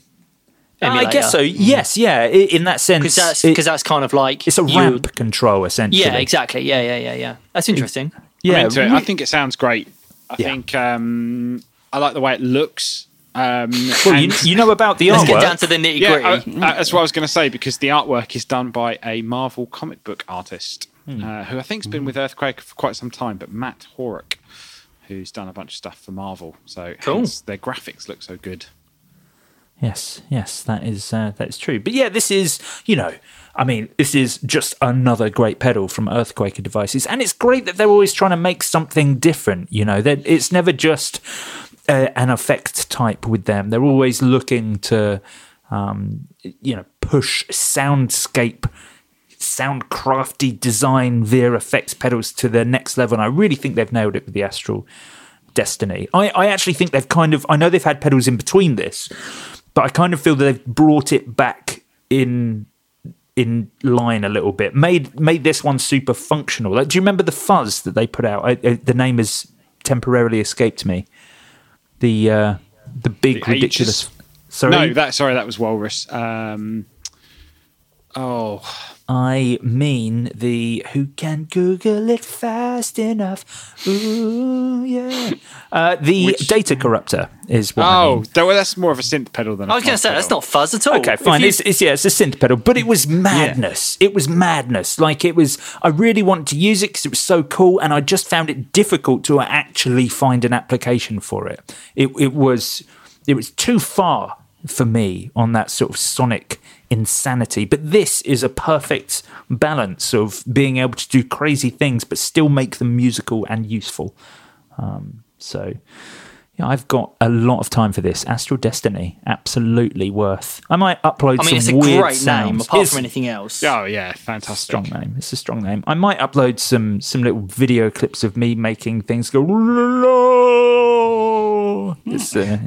I guess so. Yes, yeah. In that sense, Because that's it- that's kind of like it's a you- ramp control essentially. Yeah, exactly. Yeah, yeah, yeah, yeah. That's interesting. Yeah, I'm into it. I think it sounds great. I Yeah. think um, I like the way it looks. Um, Well, you, you know about the Let's artwork. get down to the nitty yeah, gritty. uh, uh, that's what I was going to say because the artwork is done by a Marvel comic book artist Hmm. uh, who I think's been with Earthquake for quite some time, but Matt Horak, who's done a bunch of stuff for Marvel. So Cool. hence their graphics look so good. Yes, yes, that is uh, that is true. But yeah, this is you know, I mean, this is just another great pedal from Earthquaker Devices, and it's great that they're always trying to make something different. You know, that it's never just uh, an effect type with them. They're always looking to, um, you know, push soundscape. Sound crafty design via effects pedals to the next level. And I really think they've nailed it with the Astral Destiny. I, I actually think they've kind of I know they've had pedals in between this, but I kind of feel that they've brought it back in in line a little bit. Made made this one super functional. Like, do you remember the fuzz that they put out? I, I, the name has temporarily escaped me. The uh, the big The ridiculous. Aegis? Sorry, No, that sorry, that was Walrus. Um, oh, I mean the who can Google it fast enough. Ooh, yeah. Uh, the Which- data corrupter is what I oh, mean. that- well, that's more of a synth pedal than. I was going to fuzz say that's pedal. not fuzz at all. Okay, fine. you- It's, it's yeah, it's a synth pedal, but it was madness. It was madness. Like it was. I really wanted to use it because it was so cool, and I just found it difficult to actually find an application for it. It it was it was too far for me on that sort of sonic insanity. But this is a perfect balance of being able to do crazy things but still make them musical and useful. Um, so Yeah, I've got a lot of time for this. Astral Destiny, absolutely worth. I might upload I mean, it's some a weird great sounds. name apart It's- from anything else. Oh yeah, fantastic. strong name. It's a strong name. I might upload some some little video clips of me making things go. It's uh,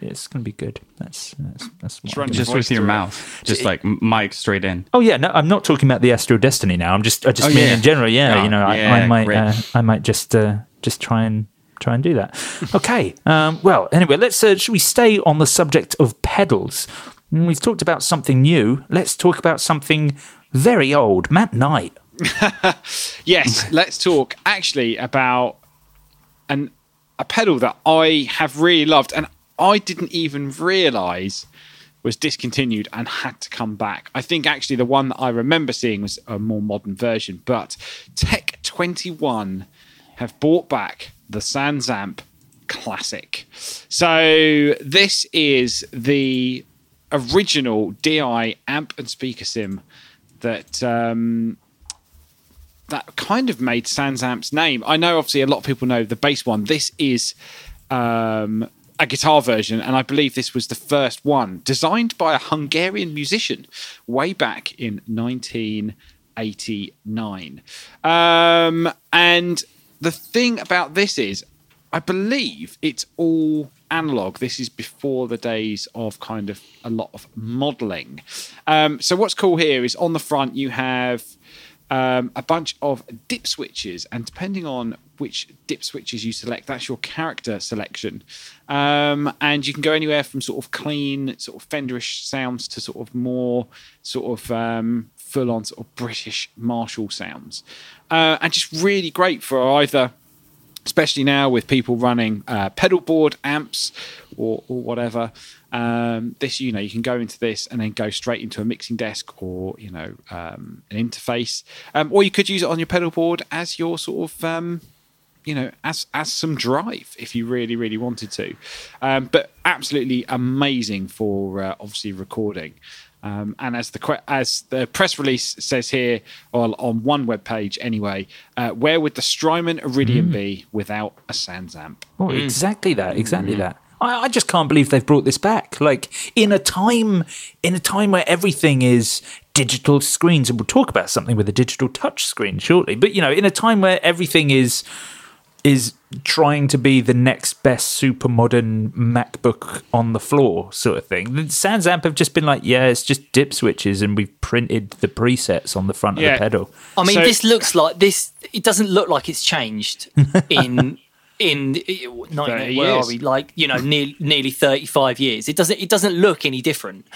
it's going to be good. That's that's that's what run Just with your mouth, just like m- mic straight in. Oh yeah, no, I'm not talking about the Astral Destiny now. I'm just I just Oh, mean yeah. in general. Yeah, Oh, you know, I, I might uh, I might just uh, just try and try and do that. Okay. Um, well, anyway, let's uh, should we stay on the subject of pedals? Mm, We've talked about something new. Let's talk about something very old. Matt Knight. *laughs* Yes, let's talk actually about an a pedal that I have really loved and I didn't even realize was discontinued and had to come back. I think actually the one that I remember seeing was a more modern version, but Tech 21 have bought back the Sansamp Classic. So this is the original DI amp and speaker sim that um, that kind of made Sansamp's name. I know, obviously, a lot of people know the bass one. This is um, a guitar version, and I believe this was the first one designed by a Hungarian musician way back in 1989. Um, and the thing about this is, I believe it's all analog. This is before the days of kind of a lot of modeling. Um, so what's cool here is on the front you have um, a bunch of dip switches, and depending on which dip switches you select, that's your character selection. Um, and you can go anywhere from sort of clean, sort of Fenderish sounds to sort of more sort of um, full on sort of British Marshall sounds, uh, and just really great for either especially now with people running uh, pedal board amps or, or whatever. Um, this, you know, you can go into this and then go straight into a mixing desk or you know um, an interface, um, or you could use it on your pedal board as your sort of um, you know as as some drive if you really really wanted to. Um, but absolutely amazing for uh, obviously recording. Um, and as the as the press release says here, or on one web page anyway, uh, where would the Strymon Iridium be without a Sansamp? Oh, exactly that. Exactly that. I, I just can't believe they've brought this back. Like in a time, in a time where everything is digital screens, and we'll talk about something with a digital touch screen shortly. But you know, in a time where everything is is trying to be the next best super modern MacBook on the floor sort of thing. The Sansamp have just been like, yeah, it's just dip switches, and we've printed the presets on the front Yeah. of the pedal. I mean, So- this looks like this. It doesn't look like it's changed *laughs* in in 30 19, where years. are we? Like you know, near, nearly thirty five years. It doesn't. It doesn't look any different.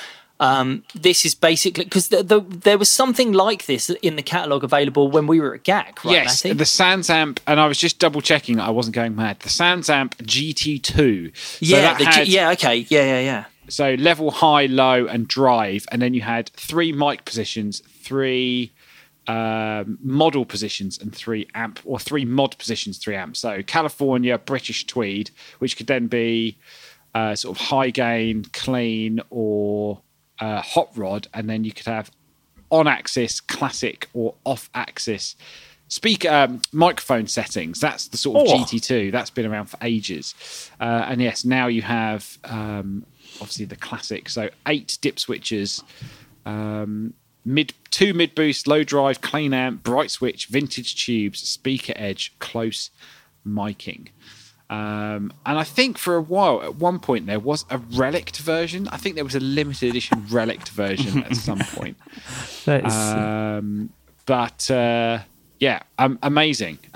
Um, this is basically because the, the, there was something like this in the catalog available when we were at GAC, right? yes, Matty? the Sansamp, and I was just double checking that I wasn't going mad. The Sansamp GT2. So yeah, the, G- yeah, okay, yeah, yeah, yeah. so level high low and drive and then you had three mic positions three um, model positions and three amp or three mod positions three amps so california british tweed which could then be uh, sort of high gain clean or uh, hot rod and then you could have on axis classic or off axis speaker um, microphone settings. That's the sort of Oh. gt2 that's been around for ages. Uh, and yes now you have um, obviously the classic. So eight dip switches um, mid two mid boost low drive clean amp bright switch vintage tubes speaker edge close miking um, and I think for a while, at one point, there was a relict version. I think there was a limited edition relict version at *laughs* some point. That is, Um, but uh, yeah, um, amazing. *laughs*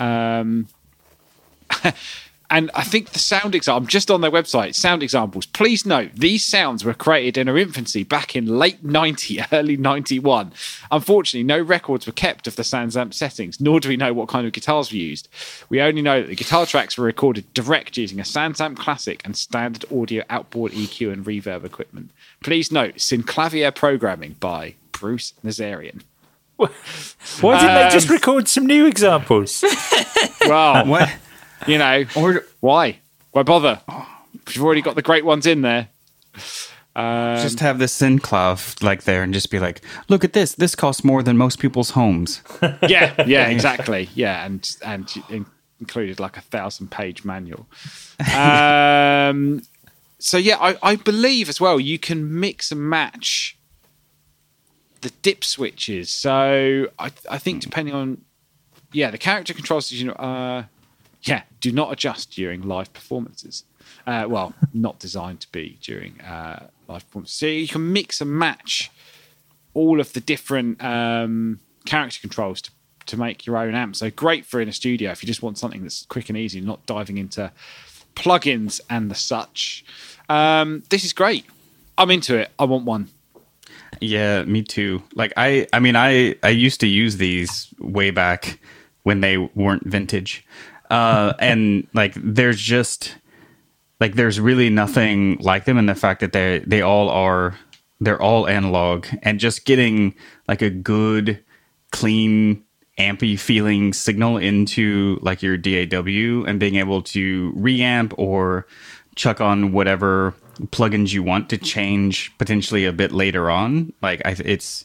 Um, and I think the sound example, just on their website, sound examples. Please note, these sounds were created in their infancy back in late 90, *laughs* early 91. Unfortunately, no records were kept of the Sansamp settings, nor do we know what kind of guitars were used. We only know that the guitar tracks were recorded direct using a Sansamp Classic and standard audio outboard EQ and reverb equipment. Please note, synclavier programming by Bruce Nazarian. why didn't they just um, record some new examples? *laughs* Well, What? You know, *laughs* Or why? Why bother? You've already got the great ones in there. Um, just have the synclav like there and just be like, look at this. This costs more than most people's homes. *laughs* yeah, yeah, exactly. Yeah, and and, and included like a thousand page manual. Um, *laughs* so yeah, I, I believe as well you can mix and match the dip switches. So I, I think depending on yeah, the character controls you know uh yeah, do not adjust during live performances. Uh, well, *laughs* not designed to be during uh, live performances. So you can mix and match all of the different um, character controls to, to make your own amp. So great for in a studio if you just want something that's quick and easy, not diving into plugins and the such. Um, this is great. I'm into it. I want one. Yeah, me too. Like I I mean I I used to use these way back when they weren't vintage. Uh and like there's just like there's really nothing like them in the fact that they they all are they're all analog and just getting like a good clean ampy feeling signal into like your DAW and being able to reamp or chuck on whatever plugins you want to change potentially a bit later on. Like I, it's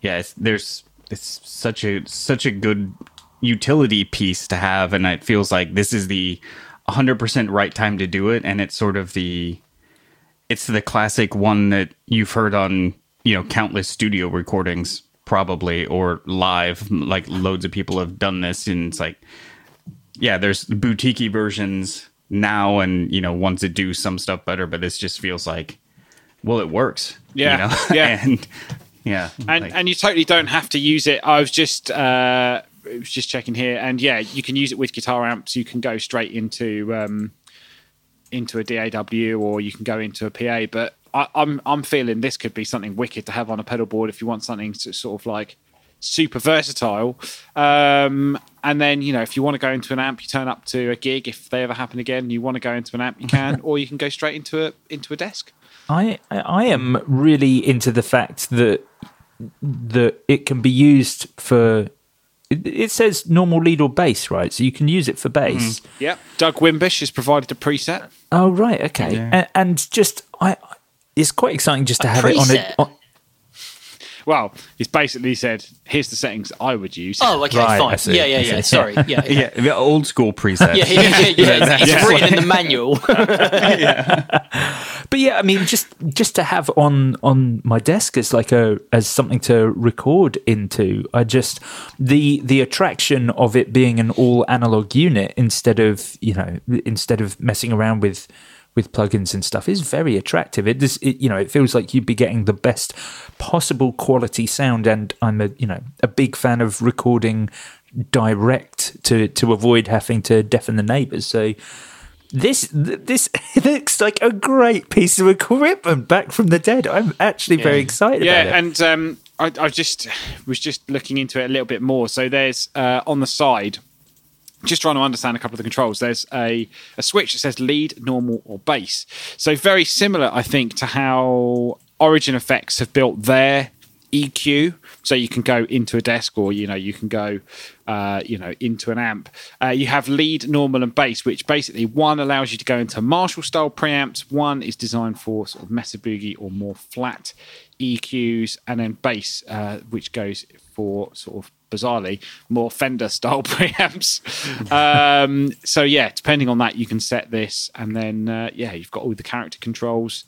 yeah it's, there's it's such a such a good utility piece to have and it feels like this is the 100% right time to do it and it's sort of the it's the classic one that you've heard on you know countless studio recordings probably or live like loads of people have done this and it's like yeah there's boutiquey versions now and you know ones that do some stuff better but this just feels like well it works Yeah, you know? *laughs* yeah. and yeah and like- and you totally don't have to use it. I was just uh, Was just checking here, and yeah, you can use it with guitar amps. You can go straight into um, into a DAW, or you can go into a PA. But I, I'm I'm feeling this could be something wicked to have on a pedal board if you want something to sort of like super versatile. Um, and then you know if you want to go into an amp, you turn up to a gig. If they ever happen again, you want to go into an amp, you can, *laughs* or you can go straight into a into a desk. I I am really into the fact that that it can be used for. It, it says normal lead or bass, right? So you can use it for bass. Mm-hmm. Yeah, Doug Wimbish has provided a preset. Oh right, okay, and, and just I, it's quite exciting just to have it on preset? a. On, Well, he's basically said, "Here's the settings I would use." Oh, okay, Right, fine. Yeah, yeah, yeah. Sorry. Yeah, yeah. yeah the old school presets Yeah, yeah, yeah, yeah. It's, *laughs* it's Yeah. written in the *laughs* manual. but yeah, I mean, just just to have on on my desk as like a as something to record into. I just the the attraction of it being an all analog unit instead of you know instead of messing around with with plugins and stuff is very attractive. It does, it, you know, it feels like you'd be getting the best possible quality sound. And I'm a, you know, a big fan of recording direct to to avoid having to deafen the neighbours. So this this *laughs* looks like a great piece of equipment back from the dead. I'm actually very excited yeah, about it. and um, I, I just was just looking into it a little bit more. So there's uh, on the side, just trying to understand a couple of the controls. There's a, a switch that says lead, normal, or bass. So very similar, I think, to how Origin Effects have built their EQ. So you can go into a desk, or you know, you can go, uh, you know, into an amp. Uh, you have lead, normal, and bass, which basically one allows you to go into Marshall style preamps. One is designed for sort of Mesa Boogie or more flat EQs, and then bass, uh, which goes for sort of bizarrely more Fender style *laughs* preamps. um, so yeah, depending on that, you can set this, and then uh, yeah, you've got all the character controls.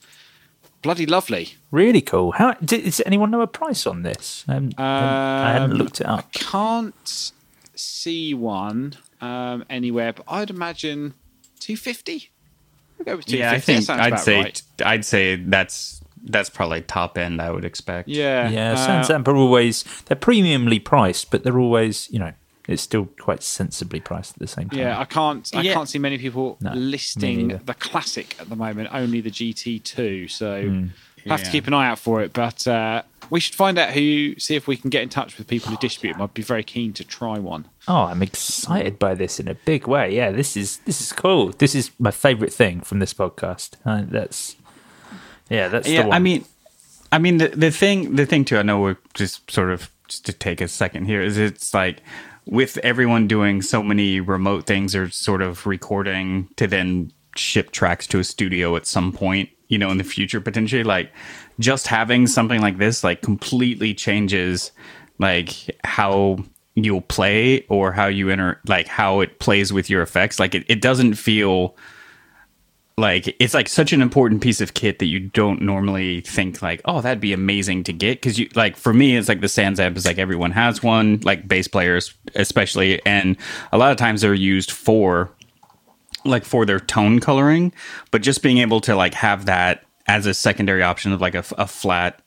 Bloody lovely. Really cool. How d- does anyone know a price on this? Um, I hadn't Um, looked it up. Can't see one um, anywhere, but I'd imagine two fifty. Go with two fifty. yeah i think i'd say i'd say that's that's probably top end i would expect Yeah, Yeah, uh, Sans Amp are always they're premiumly priced, but they're always you know it's still quite sensibly priced at the same time. Yeah, I can't. I Yeah. can't see many people No, listing the classic at the moment. Only the GT2. So Hmm. have to keep an eye out for it. But uh, we should find out who. See if we can get in touch with people who distribute them. I'd be very keen to try one. Oh, I'm excited by this in a big way. Yeah, this is this is cool. This is my favorite thing from this podcast. Uh, that's yeah, that's yeah i mean i mean the, the thing the thing too i know we're just sort of just to take a second here is it's like with everyone doing so many remote things or sort of recording to then ship tracks to a studio at some point you know in the future potentially like just having something like this like completely changes like how you'll play or how you enter like how it plays with your effects. Like it, it doesn't feel like it's like such an important piece of kit that you don't normally think like oh that'd be amazing to get because you like for me it's like the SansAmp is like everyone has one like bass players especially and a lot of times they're used for like for their tone coloring but just being able to like have that as a secondary option of like a, a flat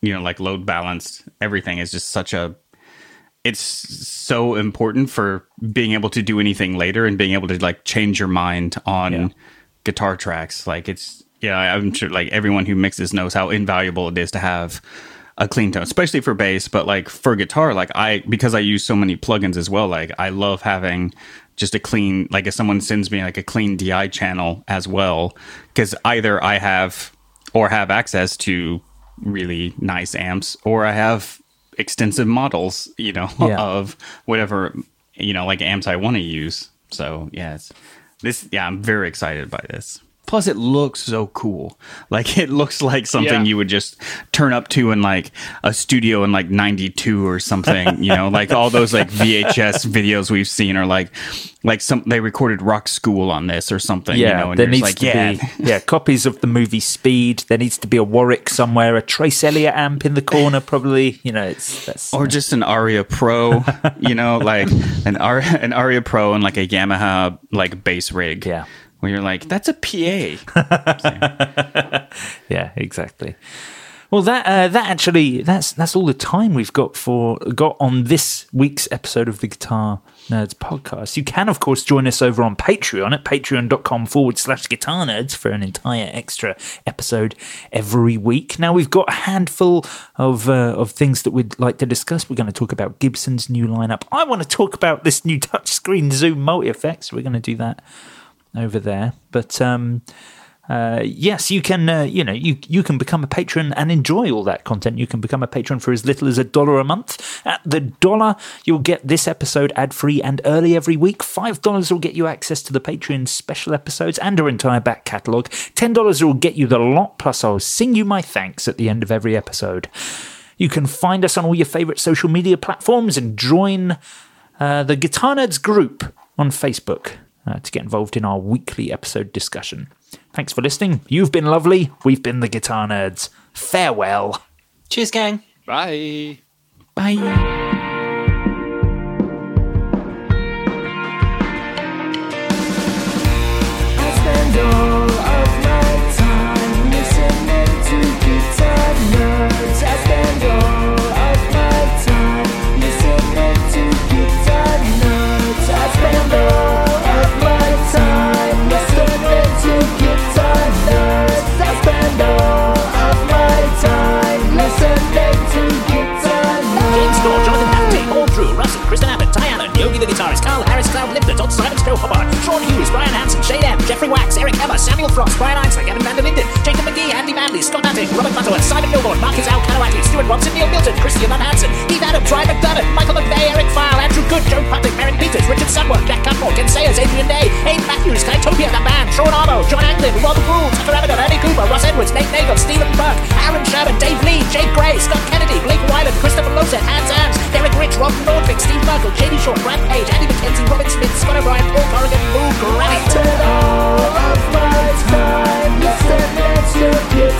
you know like load balanced everything is just such a it's so important for being able to do anything later and being able to like change your mind on Yeah. Guitar tracks. Like it's yeah, I'm sure like everyone who mixes knows how invaluable it is to have a clean tone, especially for bass. But like for guitar, like I because I use so many plugins as well. Like I love having just a clean like if someone sends me like a clean DI channel as well, because either I have or have access to really nice amps or I have extensive models, you know, Yeah. *laughs* of whatever you know like amps I want to use. So yeah, it's this yeah, I'm very excited by this. Plus, it looks so cool. Like *laughs* it looks like something Yeah. you would just turn up to in like a studio in like '92 or something. You know, *laughs* like all those like VHS videos we've seen are like like some they recorded Rock School on this or something. Yeah, you know, and there needs just to yeah, be *laughs* yeah copies of the movie Speed. There needs to be a Warwick somewhere, a Trace Elliot amp in the corner, probably. You know, it's that's or just an Aria Pro, you know, like an Ar- an Aria Pro and like a Yamaha like bass rig. Yeah. Where you're like, that's a PA. *laughs* yeah, exactly. Well, that uh, that actually that's that's all the time we've got for got on this week's episode of the Guitar Nerds podcast. You can, of course, join us over on Patreon at patreon.com forward slash guitar nerds for an entire extra episode every week. Now we've got a handful of uh, of things that we'd like to discuss. We're going to talk about Gibson's new lineup. I want to talk about this new touchscreen zoom multi effects. We're going to do that over there. But um, uh, yes, you can. Uh, you know, you you can become a patron and enjoy all that content. You can become a patron for as little as a dollar a month. At the dollar, you'll get this episode ad free and early every week. Five dollars will get you access to the Patreon special episodes and our entire back catalogue. Ten dollars will get you the lot. Plus, I'll sing you my thanks at the end of every episode. You can find us on all your favourite social media platforms and join uh, the Guitar Nerds group on Facebook uh, to get involved in our weekly episode discussion. Thanks for listening. You've been lovely. We've been the Guitar Nerds. Farewell. Cheers, gang. Bye. Bye. Jeffrey Wax, Eric Emma, Samuel Frost, Brian Einstein, Evan Van der Linden, McGee, Scott Atting, Robert Butterworth, Simon Milborn, Marcus Al Kanawati, Stuart Robson, Neil Milton, Christian Van Hansen, Keith Adams, Ryan McDonough, Michael McVeigh, Eric File, Andrew Good, Joe Patrick, Mary Peters, Richard Sunworth, Jack Cutmore, Ken Sayers, Adrian Day, Aiden Matthews, Kytopia, The Band, Sean Armo, John Anglin, Robert Rule, Tucker Abaddon, Andy Cooper, Ross Edwards, Nate Nagel, Stephen Burke, Aaron Sherman, Dave Lee, Jake Gray, Scott Kennedy, Blake Wyland, Christopher Loset, Hans Ams, Derek Rich, Rob Nordvik, Steve Merkel, Katie Short, Brad Page, Andy McKenzie, Robin Smith, Scott O'Brien, Paul Corrigan, Lou Granite. of my time listening to guitar nerds. I